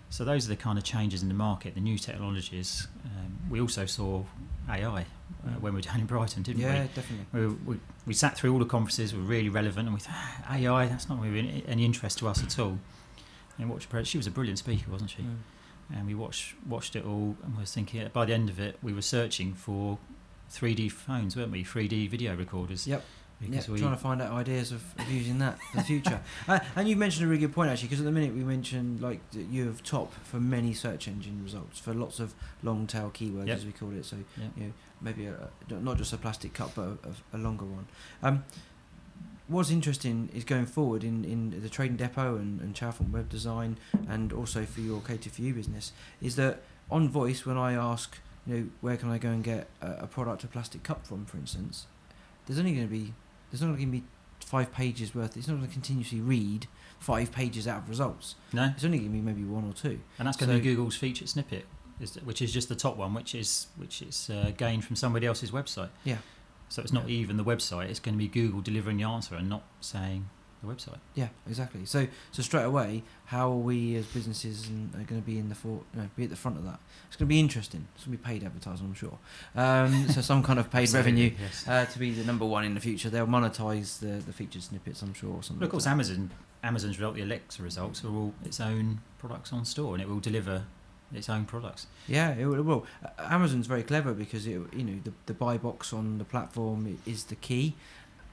So those are the kind of changes in the market, the new technologies. Um, we also saw AI uh, Mm. when we were down in Brighton, didn't we? yeah, definitely. we, we, we sat through all the conferences, were really relevant, and we thought, ah, AI, that's not really any interest to us at all. and watched. She was a brilliant speaker, wasn't she? Mm. And we watched watched it all, and was thinking. By the end of it, we were searching for 3D phones, weren't we? 3D video recorders. Yep. Yeah, Because we trying to find out ideas of, of using that for the future. (laughs) uh, and you mentioned a really good point actually, because at the minute we mentioned like that you have top for many search engine results for lots of long tail keywords Yep. as we call it. So Yep. you know maybe a, not just a plastic cup, but a, a, a longer one. Um, what's interesting is going forward in, in the trading depot and, and Chalfont web design, and also for your Cater for You business, is that on voice when I ask, you know, where can I go and get a, a product, a plastic cup from, for instance, there's only going to be there's not going to be five pages worth. It's not going to continuously read five pages out of results. no, It's only going to be maybe one or two. and that's going to So- be Google's featured snippet, is which is just the top one, which is which is uh, gained from somebody else's website. Yeah. So it's not Yeah. even the website; it's going to be Google delivering the answer and not saying the website. Yeah, exactly. So so straight away, how are we as businesses are going to be in the for, no, be at the front of that? It's going to be interesting. It's going to be paid advertising, I'm sure. Um, so some kind of paid (laughs) revenue Yes. uh, to be the number one in the future. They'll monetize the, the featured snippets, I'm sure. Or something But of course, that. Amazon, Amazon's result, the Alexa results are all its own products on store, and it will deliver its own products. Yeah, it will. Uh, Amazon's very clever because it, you know, the the buy box on the platform is the key,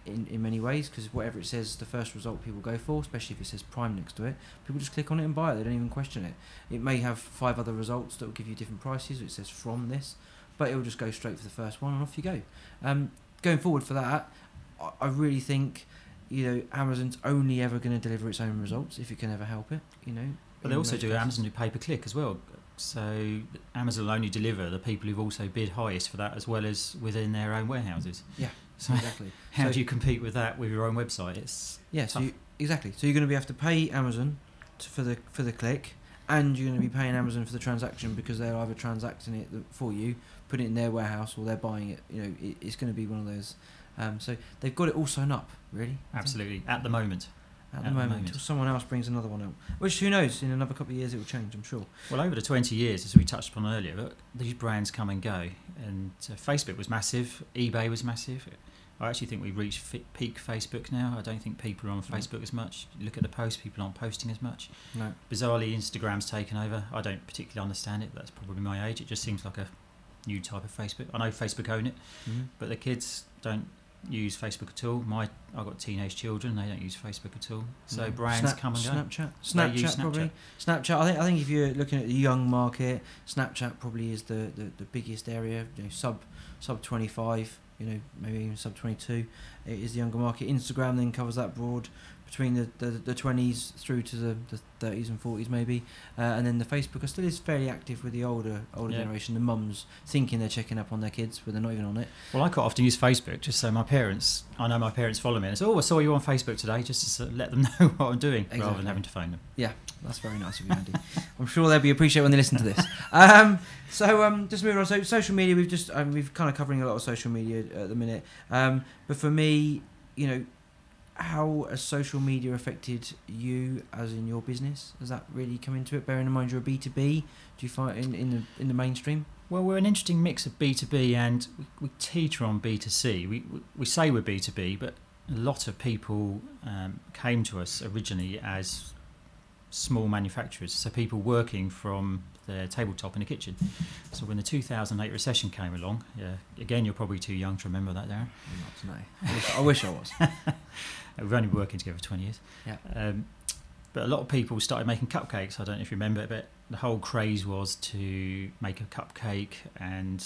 in in many ways. Because whatever it says, the first result people go for, especially if it says Prime next to it, people just click on it and buy it. They don't even question it. It may have five other results that will give you different prices. It says from this, but it will just go straight for the first one and off you go. Um, going forward for that, I, I really think. You know, Amazon's only ever going to deliver its own results if it can ever help it. You know, But they also do cases. Amazon do pay per click as well. So Amazon will only deliver the people who've also bid highest for that, as well as within their own warehouses. Yeah. So Exactly. how So- do you compete with that with your own website? It's Yeah, so you, exactly. So you're going to be have to pay Amazon to, for the for the click, and you're going to be paying Amazon for the transaction because they're either transacting it for you, putting it in their warehouse, or they're buying it. You know, it, it's going to be one of those. Um, so they've got it all sewn up, really. Absolutely at the moment. At, at the moment, moment. until someone else brings another one out. Which who knows? In another couple of years, it will change. I'm sure. Well, over the 20 years, as we touched upon earlier, look, these brands come and go. And uh, Facebook was massive, eBay was massive. I actually think we've reached fi- peak Facebook now. I don't think people are on Mm. Facebook as much. Look at the posts, people aren't posting as much. No. Bizarrely, Instagram's taken over. I don't particularly understand it. That's probably my age. It just seems like a new type of Facebook. I know Facebook own it, Mm-hmm. but the kids don't use Facebook at all. My I've got teenage children; they don't use Facebook at all. So Mm. brands Snap- come and go. Snapchat, use Snapchat, probably. Snapchat. I think. I think if you're looking at the young market, Snapchat probably is the, the, the biggest area. You know, sub sub 25. You know, maybe even sub 22 it is the younger market. Instagram then covers that broad between the, the, the 20s through to the, the 30s and 40s maybe, uh, and then the Facebook still is fairly active with the older older Yeah. generation. The mums thinking they're checking up on their kids, but they're not even on it. Well, I quite often use Facebook just so my parents, I know my parents follow me and say, "Oh, I saw you on Facebook today," just to sort of let them (laughs) know what I'm doing rather than having to phone them. Yeah, that's very nice of you, Andy. (laughs) I'm sure they'll be appreciated when they listen to this. (laughs) Um, so um, just moving on. So social media, we've just um, we've kind of covering a lot of social media at the minute. Um, but for me, you know, how has social media affected you as in your business? Has that really come into it? Bearing in mind you're a B two B, do you find in in the in the mainstream? Well, we're an interesting mix of B2B and we, we teeter on B2C. We, we, we say we're B2B, but a lot of people um, came to us originally as small manufacturers, so people working from their tabletop in the kitchen. So when the 2008 recession came along, yeah, again, you're probably too young to remember that, Darren. Not to know. I wish I, I was. (laughs) We've only been working together for 20 years. Yeah. Um, but a lot of people started making cupcakes. I don't know if you remember, but the whole craze was to make a cupcake, and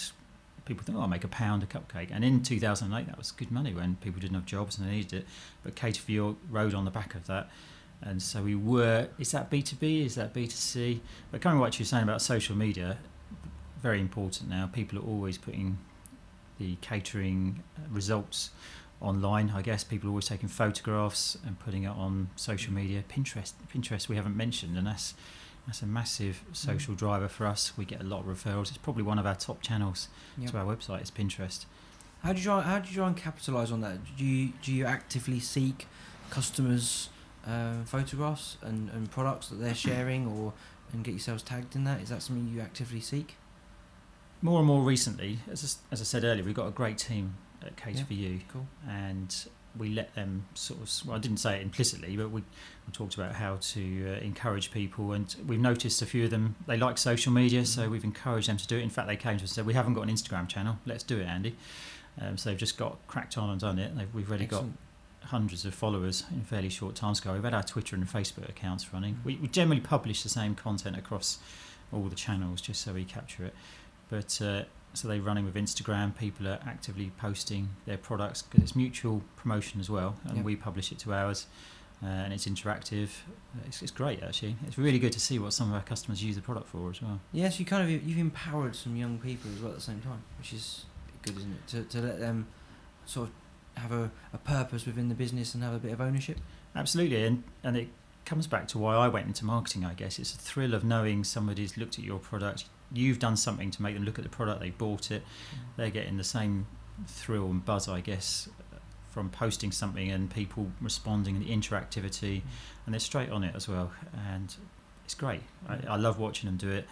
people think, "Oh, I'll make a pound a cupcake." And in 2008, that was good money when people didn't have jobs and they needed it. But Cater for You rode on the back of that, and so we were. Is that B two B? Is that B two C? But coming back to what you were saying about social media, very important now. People are always putting the catering uh, results online. I guess people are always taking photographs and putting it on social media. Pinterest, Pinterest, we haven't mentioned, and that's that's a massive social driver for us. We get a lot of referrals. It's probably one of our top channels Yeah. to our website. Is Pinterest. How do you try? How do you try and capitalise on that? Do you do you actively seek customers' uh, photographs and, and products that they're sharing, or and get yourselves tagged in that? Is that something you actively seek? More and more recently, as I, as I said earlier, we've got a great team at Yeah. for You, Cool. and we let them sort of. Well, I didn't say it implicitly, but we, we talked about how to uh, encourage people, and we've noticed a few of them they like social media, so Mhm. we've encouraged them to do it. In fact, they came to us and said, "We haven't got an Instagram channel. Let's do it, Andy." Um, so they've just got cracked on and done it. They've, we've already Excellent. got hundreds of followers in a fairly short time scale. We've had our Twitter and Facebook accounts running. We, we generally publish the same content across all the channels just so we capture it. But uh, so they're running with Instagram. People are actively posting their products because it's mutual promotion as well, and Yeah. we publish it to ours. Uh, and it's interactive. It's, it's great actually. It's really good to see what some of our customers use the product for as well. Yes, you kind of you've empowered some young people as well at the same time, which is good, isn't it? To to let them sort of have a, a purpose within the business and have a bit of ownership. Absolutely, and and it comes back to why I went into marketing. I guess it's a thrill of knowing somebody's looked at your product. You've done something to make them look at the product. They bought it. Mm. They're getting the same thrill and buzz, I guess, from posting something and people responding and the interactivity, mm. and they're straight on it as well. And it's great. I, mm. I love watching them do it,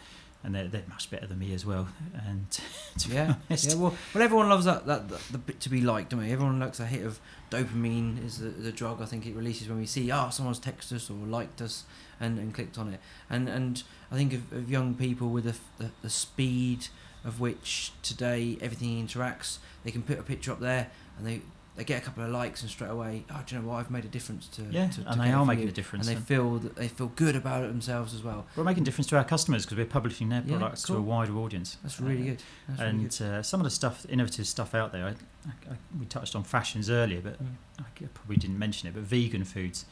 and they're, they're much better than me as well. And (laughs) to be yeah, honest, yeah. Well, well, everyone loves that, that, that the bit to be liked, don't we? Everyone likes a hit of dopamine. Is the, the drug I think it releases when we see ah someone's texted us or liked us and, and clicked on it. And and I think of, of young people with the, the the speed of which today everything interacts. They can put a picture up there and they. They get a couple of likes and straight away, oh, do you know what? I've made a difference to. yeah, to, to and they are making you." a difference. and they feel that they feel good about it themselves as well. We're making a difference to our customers because we're publishing their Yeah, products to a wider audience. That's really Uh, good. That's really and good. uh, some of the stuff, innovative stuff out there, I, I, I, we touched on fashions earlier, but Mm. I probably didn't mention it. But vegan foods,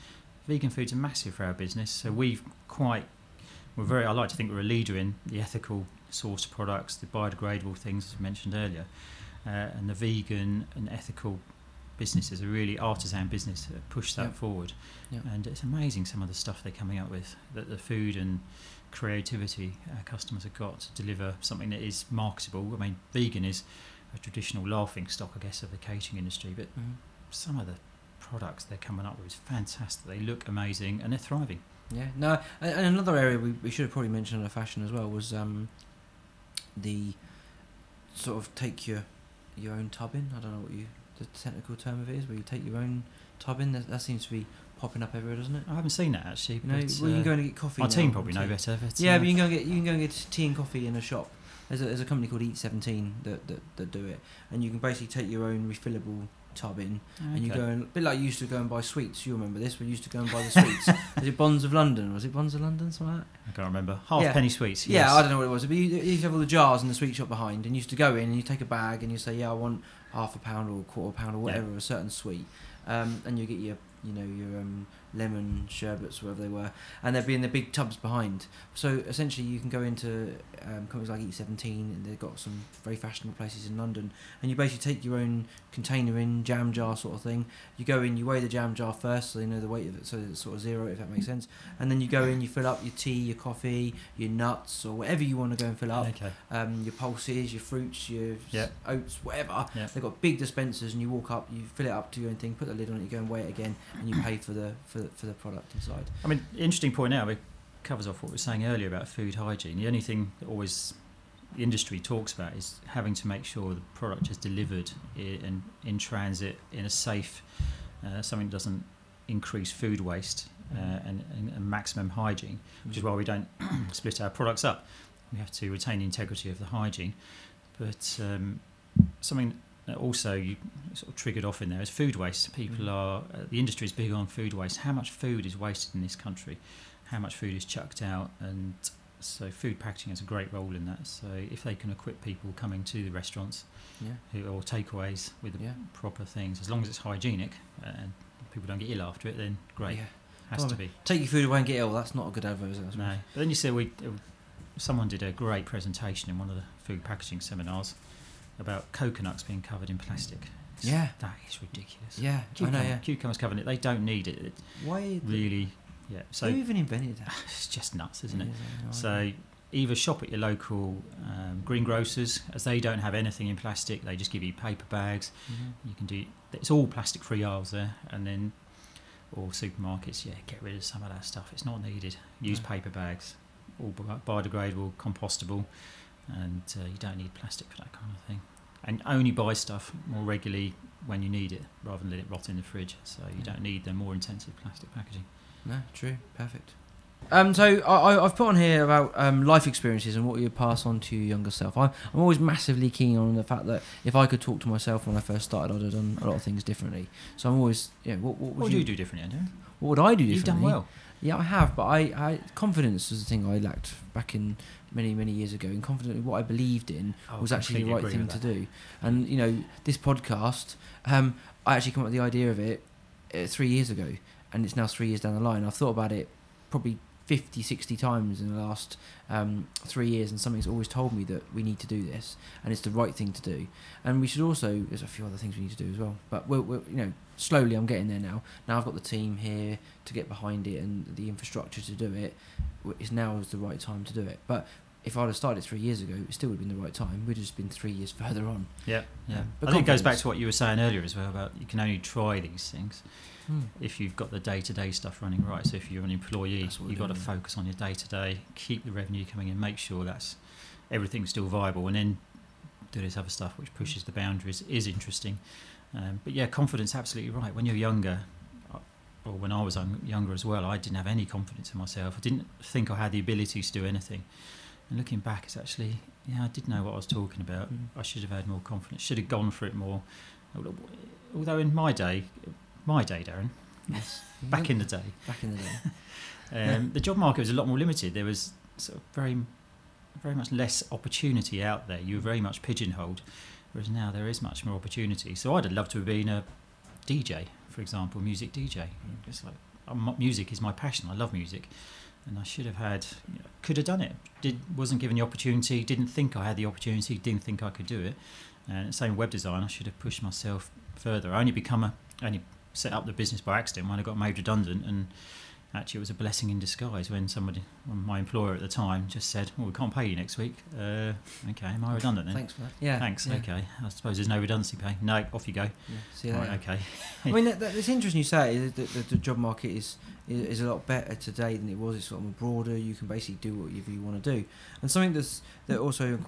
vegan foods are massive for our business. So we've quite, we're very. I like to think we're a leader in the ethical sourced products, the biodegradable things as I mentioned earlier, uh, and the vegan and ethical businesses a really artisan business that push that Yeah. forward. Yeah. And it's amazing some of the stuff they're coming up with. That the food and creativity our customers have got to deliver something that is marketable. I mean, vegan is a traditional laughing stock, I guess, of the catering industry, but Mhm. some of the products they're coming up with is fantastic. They look amazing and they're thriving. Yeah, no, and, and another area we, we should have probably mentioned under fashion as well was um, the sort of take your your own tub in. I don't know what you the technical term of it is, where you take your own tub in. That, that seems to be popping up everywhere, doesn't it? I haven't seen that actually. You know, but, well, you can uh, go and get coffee. my now team probably know better. But, Yeah, uh, but you can go and get you can go and get tea and coffee in a shop. There's a, there's a company called Eat Seventeen that, that, that do it, and you can basically take your own refillable tub in, and you go and a bit like you used to go and buy sweets. You remember this? We used to go and buy the (laughs) sweets. was it Bonds of London? Was it Bonds of London? Something like that. I can't remember. Half Yeah. penny sweets. Yeah. I don't know what it was. But you, you used to have all the jars in the sweet shop behind, and you used to go in and you take a bag and you say, "Yeah, I want half a pound or a quarter pound or Yeah. whatever of a certain sweet," um, and you get your, you know, your um, lemon sherbets, whatever they were, and they'd be in the big tubs behind. So essentially, you can go into um, companies like E17, and they've got some very fashionable places in London, and you basically take your own container in jam jar sort of thing. You go in, you weigh the jam jar first, so you know the weight of it, so it's sort of zero, if that makes sense. And then you go in, you fill up your tea, your coffee, your nuts, or whatever you want to go and fill up. Okay. Um, your pulses, your fruits, your s- oats, whatever. Yeah. They've got big dispensers, and you walk up, you fill it up to your own thing, put the lid on it, you go and weigh it again, and you pay for the for for the product inside. I mean, interesting point now. It covers off what we were saying earlier about food hygiene. The only thing that always the industry talks about is having to make sure the product is delivered in, in transit in a safe, uh, something that doesn't increase food waste uh, and, and, and maximum hygiene, which is why we don't (clears throat) split our products up. We have to retain the integrity of the hygiene. But um, something also you sort of triggered off in there is food waste. People Mhm. are uh, the industry is big on food waste. How much food is wasted in this country? How much food is chucked out? And so food packaging has a great role in that. So if they can equip people coming to the restaurants Yeah. who, or takeaways with the Yeah. proper things, as long as it's hygienic uh, and people don't get ill after it, then great. Yeah. Has to be. Take your food away and get ill. That's not a good advert, is it? No. But then you see, we uh, someone did a great presentation in one of the food packaging seminars about coconuts being covered in plastic. It's- Yeah. that is ridiculous. Yeah, I know. Yeah. cucumbers covered in it. They don't need it. it Why? really, yeah. So who even invented that? (laughs) it's just nuts, isn't it? Yeah, So either shop at your local um, greengrocers, as they don't have anything in plastic. They just give you paper bags. Mhm. You can do. It's all plastic-free aisles there, and then or supermarkets. Yeah, get rid of some of that stuff. It's not needed. Use No. paper bags, all biodegradable, compostable, and uh, you don't need plastic for that kind of thing. And only buy stuff more regularly when you need it, rather than let it rot in the fridge. So you Yeah. don't need the more intensive plastic packaging. No, true, perfect. Um, so I, I- I've put on here about um, life experiences and what you pass on to your younger self. I, I'm always massively keen on the fact that if I could talk to myself when I first started, I'd have done a lot of things differently. So I'm always, yeah. What, what would What would you, you do differently, Andrew? What would I do differently? You've done well. Yeah, I have, but I, I confidence was the thing I lacked back in many many years ago, and confidence in what I believed in I was actually the right thing to do. And you know, this podcast, um, I actually came up with the idea of it uh, three years ago, and it's now three years down the line. I've thought about it probably 50, 60 times in the last um, three years, and something's always told me that we need to do this, and it's the right thing to do. And we should also, there's a few other things we need to do as well, but we're, we're you know, slowly I'm getting there now. Now I've got the team here to get behind it and the infrastructure to do it. Is now is the right time to do it. But if I'd have started three years ago, it still would have been the right time. We'd have just been three years (laughs) further on. Yeah, yeah. Yeah, but I think it goes back to what you were saying earlier as well about you can only try these things Hmm. if you've got the day-to-day stuff running right. So if you're an employee, That's what we're you've got to focus on your day-to-day, keep the revenue coming in, make sure that's everything's still viable, and then do this other stuff which pushes the boundaries is interesting. Um, but yeah, confidence, absolutely right. When you're younger, uh, or when I was young- younger as well, I didn't have any confidence in myself. I didn't think I had the ability to do anything. And looking back, it's actually, yeah, I did know what I was talking about. Mm. I should have had more confidence. Should have gone for it more. Although in my day, my day, Darren, Yes. back in the day, back in the day. (laughs) um, the job market was a lot more limited. There was sort of very, very much less opportunity out there. You were very much pigeonholed, whereas now there is much more opportunity. So I'd have loved to have been a DJ, for example, music DJ. It's like um, music is my passion. I love music, and I should have had, you know, could have done it. Did wasn't given the opportunity. Didn't think I had the opportunity. Didn't think I could do it. And same web design. I should have pushed myself further. I only become a only set up the business by accident when I got made redundant and actually it was a blessing in disguise when somebody my employer at the time just said well we can't pay you next week uh, okay am I redundant then Thanks for that. Yeah. thanks yeah, okay I suppose there's no redundancy pay no off you go yeah. See you right okay I mean, that, that, it's interesting you say that the, job market is, is is a lot better today than it was. It's sort of broader. You can basically do whatever you want to do, and something that's that also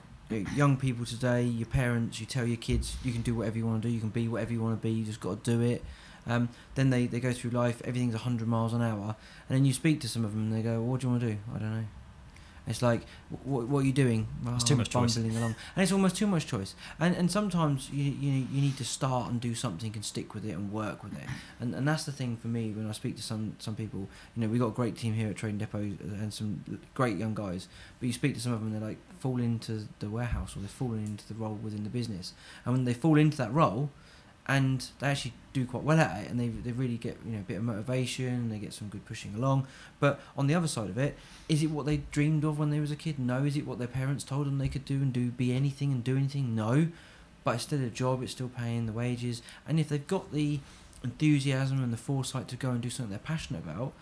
young people today, your parents, you tell your kids you can do whatever you want to do. You can be whatever you want to be. You just got to do it. Um, then they, they go through life. Everything's hundred miles an hour, and then you speak to some of them, and they go, well, "What do you want to do?" I don't know. It's like, what, what are you doing? Well, It's too I'm much choice. along, and it's almost too much choice. And and sometimes you you you need to start and do something and stick with it and work with it. And and that's the thing for me when I speak to some some people. You know, we got a great team here at Trading Depot and some great young guys. But you speak to some of them, they're like fall into the warehouse or they're falling into the role within the business. And when they fall into that role, and they actually do quite well at it, and they they really get you know a bit of motivation, they get some good pushing along. But on the other side of it, is it what they dreamed of when they was a kid? No. Is it what their parents told them they could do and do be anything and do anything? No. But it's still a job. It's still paying the wages, and if they've got the enthusiasm and the foresight to go and do something they're passionate about,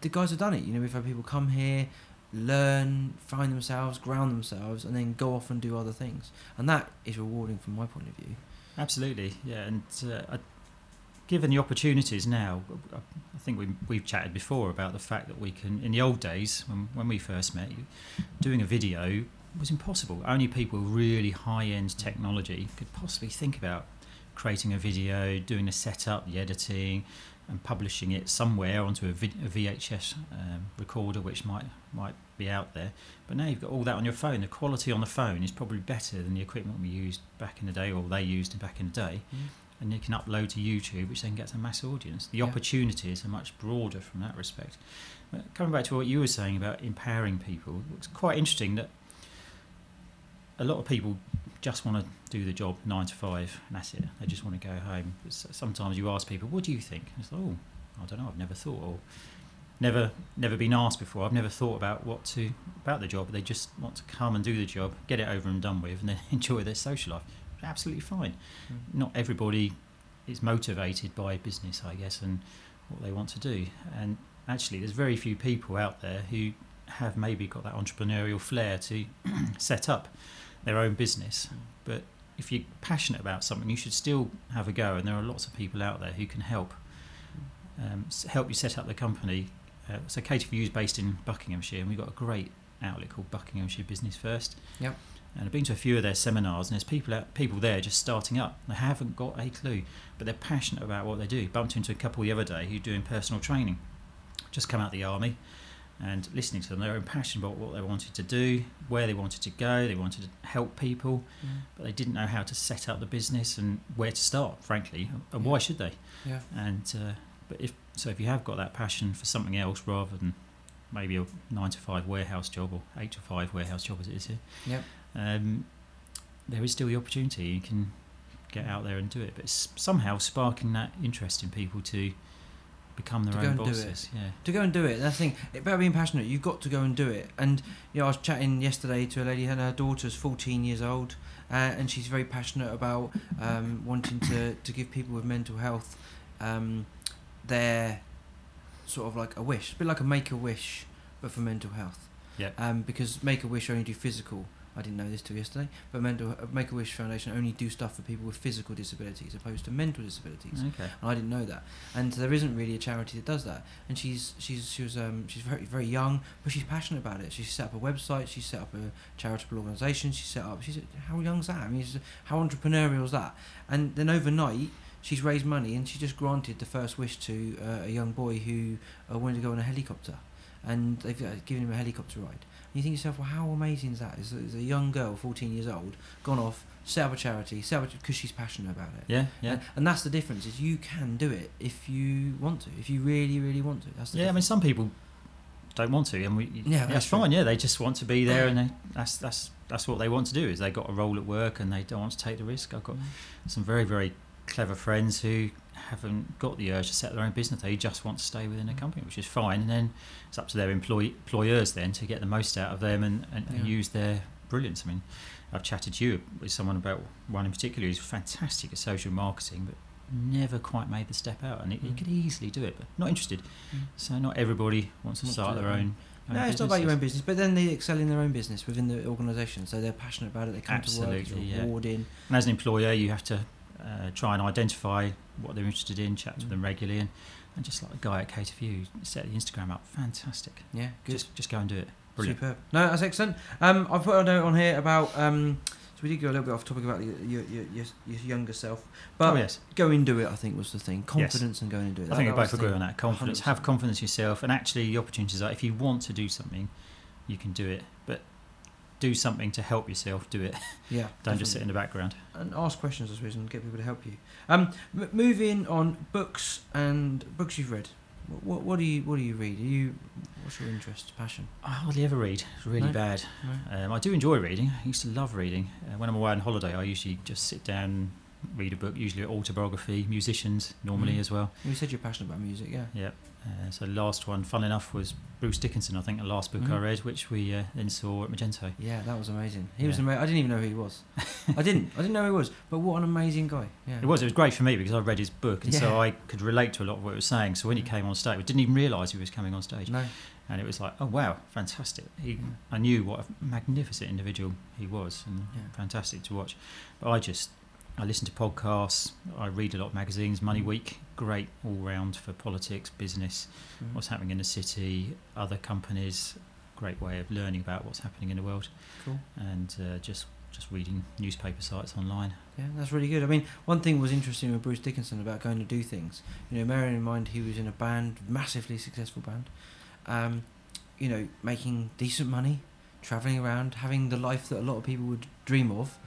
the guys have done it. You know, we've had people come here, learn, find themselves, ground themselves, and then go off and do other things, and that is rewarding from my point of view. Absolutely yeah and uh, I, given the opportunities now I think we, we've chatted before about the fact that we can in the old days when, when we first met doing a video was impossible. Only people with really high-end technology could possibly think about creating a video doing the setup the editing and publishing it somewhere onto a, VHS um, recorder which might might be out there but now you've got all that on your phone the quality on the phone is probably better than the equipment we used back in the day or they used back in the day and you can upload to YouTube, which then gets a mass audience. The Yeah. opportunities are much broader from that respect. But coming back to what you were saying about empowering people, it's quite interesting that a lot of people just want to do the job nine to five, and that's it. They just want to go home. But sometimes you ask people, "What do you think?" And it's like, "Oh, I don't know. I've never thought, or never, never been asked before. I've never thought about what to about the job. They just want to come and do the job, get it over and done with, and then (laughs) enjoy their social life. Absolutely fine mm. not everybody is motivated by business, I guess, and what they want to do. And actually, there's very few people out there who have maybe got that entrepreneurial flair to (clears throat) set up their own business. But if you're passionate about something, you should still have a go. And there are lots of people out there who can help um, help you set up the company. Uh, so Cater for You is based in Buckinghamshire, and we've got a great outlet called Buckinghamshire Business First. Yep. And I've been to a few of their seminars, and there's people out, people there just starting up. They haven't got a clue, but they're passionate about what they do. Bumped into a couple the other day who are doing personal training, just come out of the army, and listening to them, they were passionate about what they wanted to do, where they wanted to go. They wanted to help people, but they didn't know how to set up the business and where to start. Frankly, and why should they? Yeah. And uh, but if so, if you have got that passion for something else rather than maybe a nine to five warehouse job or eight to five warehouse job as it is here, Yep. um, there is still the opportunity. You can get out there and do it, but it's somehow sparking that interest in people to become their To go own and do it. bosses. Yeah. to go and do it. That's the thing. About being passionate, you've got to go and do it. And you know, I was chatting yesterday to a lady, and her daughter's 14 years old, uh, and she's very passionate about um, wanting to, to give people with mental health um, their sort of like a wish, a bit like a make a wish, but for mental health. Yeah. Um, because Make a Wish only do physical. I didn't know this till yesterday, but mental uh, Make a Wish Foundation only do stuff for people with physical disabilities opposed to mental disabilities. Okay. And I didn't know that, and there isn't really a charity that does that. And she's she's she was um she's very very young, but she's passionate about it. She set up a website. She set up a charitable organisation. She set up. She's how young's that? I mean, how entrepreneurial is that? And then overnight, she's raised money, and she just granted the first wish to uh, a young boy who uh, wanted to go on a helicopter, and they've uh, given him a helicopter ride. You think to yourself, well, how amazing is that? Is, is a young girl, 14 years old, gone off, set up a charity, set up because she's passionate about it. Yeah. Yeah. And, and that's the difference is you can do it if you want to, if you really, really want to. That's Yeah, I mean, some people don't want to, and we. Yeah, that's, that's true. fine. Yeah, they just want to be there, and they, (clears throat) that's that's that's what they want to do. Is they got a role at work, and they don't want to take the risk. I've got mm. some very very clever friends who haven't got the urge to set their own business. They just want to stay within a company, which is fine. And then it's up to their employ- employers then to get the most out of them and, and, and use their brilliance. I mean, I've chatted to you with someone about one in particular who's fantastic at social marketing, but never quite made the step out. And he Mm. could easily do it, but not interested. Mm. So not everybody wants to to start their own. No, own it's not about your own business, but then they excel in their own business within the organisation, so they're passionate about it. They come to work, it's Absolutely, yeah. rewarding. And as an employer, you have to uh, try and identify what they're interested in, chat to Mm. them regularly, and, and just like the guy at Cater for You set the Instagram up, fantastic. Yeah, good, Just just go and do it. Brilliant. superb. No, that's excellent. Um, I've put a note on here about. Um, so we did go a little bit off topic about your your, your, your, younger self, but oh yes, go and do it. I think was the thing. Confidence and go and do it. I think we That- that was both agree on that. Confidence, 100%. have confidence yourself, and actually, the opportunities are if you want to do something, you can do it. But do something to help yourself. Do it. (laughs) Yeah, Don't just sit in the background. and ask questions, I suppose, and get people to help you. Um, m- moving on, books and books you've read. What, what, what do you what do you read? Are you what's your interest, passion? I hardly ever read. It's really No? bad. No? Um, I do enjoy reading. I used to love reading. Uh, when I'm away on holiday, I usually just sit down, read a book, usually autobiography, musicians normally Mm. as well. You said you're passionate about music, yeah. Yeah. Uh, so last one, fun enough, was Bruce Dickinson. I think the last book I Mhm. read, which we uh, then saw at Magento. Yeah, that was amazing. He was amazing. I didn't even know who he was. I didn't. I didn't know who he was. But what an amazing guy. Yeah. It was. It was great for me because I read his book, and so I could relate to a lot of what he was saying. So when he came on stage, I didn't even realise he was coming on stage, No. and it was like, oh wow, fantastic. He, Mm. I knew what a magnificent individual he was, and Yeah. fantastic to watch. But I just, I listen to podcasts. I read a lot of magazines. Money Mm. Week, great all round for politics, business, Mm. what's happening in the city, other companies. Great way of learning about what's happening in the world, Cool. and uh, just just reading newspaper sites online. Yeah, that's really good. I mean, one thing was interesting with Bruce Dickinson about going to do things. You know, bearing in mind he was in a band, massively successful band. Um, you know, making decent money, traveling around, having the life that a lot of people would dream of.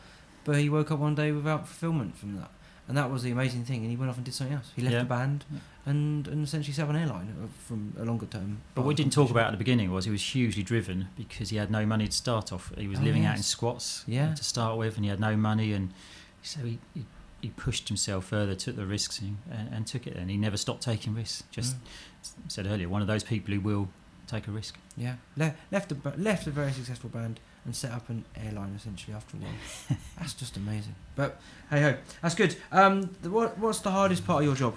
But he woke up one day without fulfillment from that, and that was the amazing thing. And he went off and did something else. He left Yeah. the band and and essentially set up an airline uh, from a longer term. But what we didn't talk about at the beginning was he was hugely driven because he had no money to start off. He was Oh, living out in squats Yeah. to start with, and he had no money, and so he, he, he pushed himself further, took the risks, and, and, and took it. And he never stopped taking risks. Just Mm. said earlier, one of those people who will take a risk. Yeah, Le- left a left a very successful band and set up an airline essentially after a while. (laughs) that's just amazing. But hey ho, that's good. Um, the, what what's the hardest part of your job?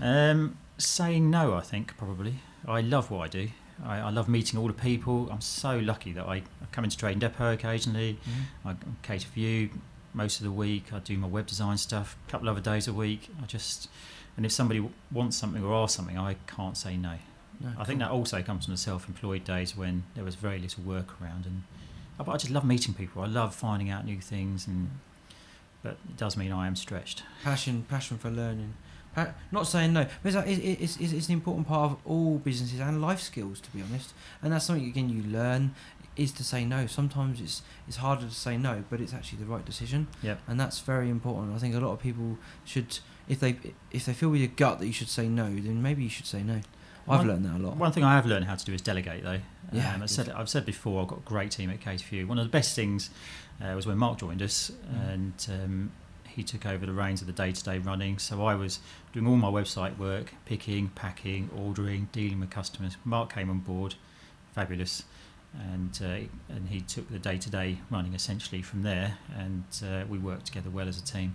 Um, saying no, I think probably. I love what I do. I, I love meeting all the people. I'm so lucky that I, I come into Trading Depot occasionally. I cater for you most of the week. I do my web design stuff a couple other days a week. I just and if somebody w- wants something or asks something, I can't say no. No, I think that also comes from the self-employed days when there was very little work around and but I just love meeting people. I love finding out new things, and but it does mean I am stretched. Passion, passion for learning. Pa- not saying no, but it's, like, it, it, it's, it's it's an important part of all businesses and life skills, to be honest. And that's something again you learn is to say no. Sometimes it's it's harder to say no, but it's actually the right decision. Yep. And that's very important. I think a lot of people should, if they if they feel with your gut that you should say no, then maybe you should say no. I've One- learned that a lot. One thing I have learned how to do is delegate, though. Yeah, um, I said, I've said before. I've got a great team at Cater for You. One of the best things uh, was when Mark joined us, Mm. and um, he took over the reins of the day-to-day running. So I was doing all my website work, picking, packing, ordering, dealing with customers. Mark came on board, fabulous, and uh, and he took the day-to-day running essentially from there, and uh, we worked together well as a team.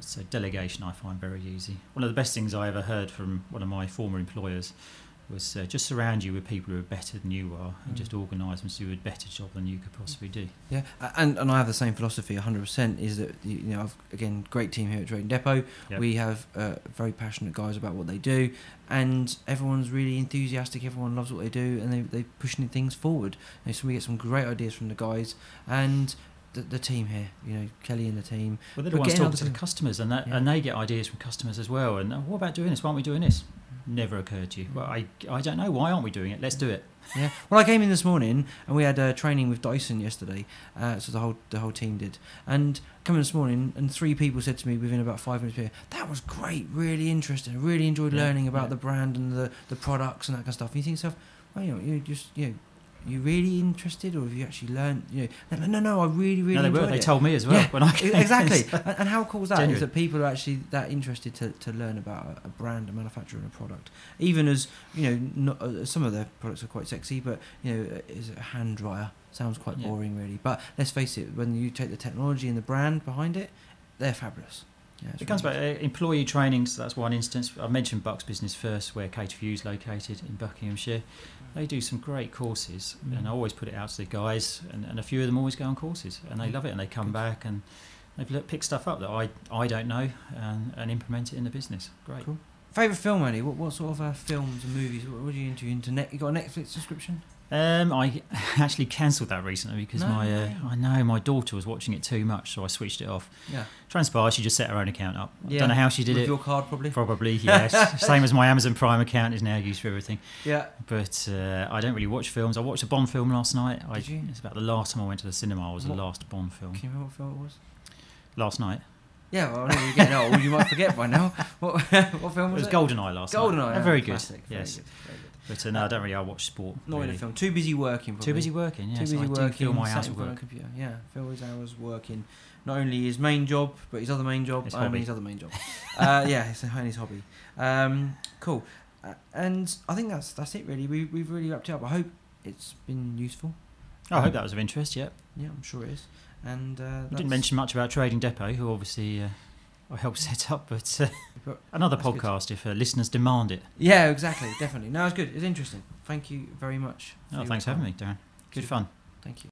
So delegation I find very easy. One of the best things I ever heard from one of my former employers was uh, just surround you with people who are better than you are and Mm. just organise them to do a better job than you could possibly do. Yeah, and and I have the same philosophy. 100% is that you you know I've again great team here at Trading Depot. Yep. We have uh, very passionate guys about what they do, and everyone's really enthusiastic. Everyone loves what they do, and they they're pushing things forward. And so we get some great ideas from the guys and the, the team here. You know Kelly and the team. Well, they're But the ones talking to the customers, and that, Yeah. and they get ideas from customers as well. And uh, what about doing this? Why aren't we doing this? Never occurred to you. Well, I, I don't know. Why aren't we doing it? Let's do it. Yeah. Well, I came in this morning and we had uh, training with Dyson yesterday, uh, so the whole the whole team did. And coming this morning, and three people said to me within about five minutes, here, "That was great, really interesting. I really enjoyed Yeah, learning about yeah. the brand and the, the products and that kind of stuff." And you think yourself, "Well, you know, you just you know." You really interested, or have you actually learned? You know, no, no, no. I really, really no, they were. They it. told me as well Yeah, when I came exactly. and, and how cool is that? Is Genuine. that people are actually that interested to, to learn about a, a brand, a manufacturer, and a product. Even as you know, not, uh, some of their products are quite sexy, but you know, uh, is it a hand dryer? Sounds quite Yeah. boring, really. But let's face it, when you take the technology and the brand behind it, they're fabulous. Yeah, It comes back uh, employee training. So that's one instance. I mentioned Bucks Business First, where Cater for You is located in Buckinghamshire. They do some great courses, Mm. and I always put it out to the guys, and, and a few of them always go on courses, and they Mm. love it, and they come Good. back and they've picked stuff up that I, I don't know, and, and implement it in the business. Great. Cool. Favorite film, Andy? What, what sort of uh, films and movies? What, what are you into? Into net? You got a Netflix subscription? Um, I (laughs) actually cancelled that recently because No my uh. I know my daughter was watching it too much, so I switched it off. Yeah. Transpired she just set her own account up. I Yeah. don't know how she did With it. your card, probably. Probably (laughs) yes. Same as my Amazon Prime account is now used for everything. Yeah. But uh, I don't really watch films. I watched a Bond film last night. I, Did you? It's about the last time I went to the cinema. It was What- the last Bond film Can you remember what film it was? last night. Yeah, well, I you're getting old. You might forget by now. (laughs) What, what film It was was it? GoldenEye last night. Goldeneye. Yeah, very good. classic, yes, very good. But uh, no, I don't really. I watch sport. Not in a film. Too busy working. Probably. Too busy working. Yeah, Too so busy do working. fill my hours in with front of work. computer. Yeah, fill his hours working. Not only his main job, but his other main job His and hobby. his other main job. (laughs) uh, yeah, it's and his hobby. Um, cool. Uh, and I think that's that's it really. We we've really wrapped it up. I hope it's been useful. I hope that was of interest. Yeah. Yeah, I'm sure it is. And uh, We didn't mention much about Trading Depot, who obviously uh, I helped (laughs) set up, but uh, another that's good. podcast if uh, listeners demand it. Yeah, exactly. Definitely. No, it's good. It's interesting. Thank you very much. Oh, thanks for having me, Darren. Good fun. Thank you.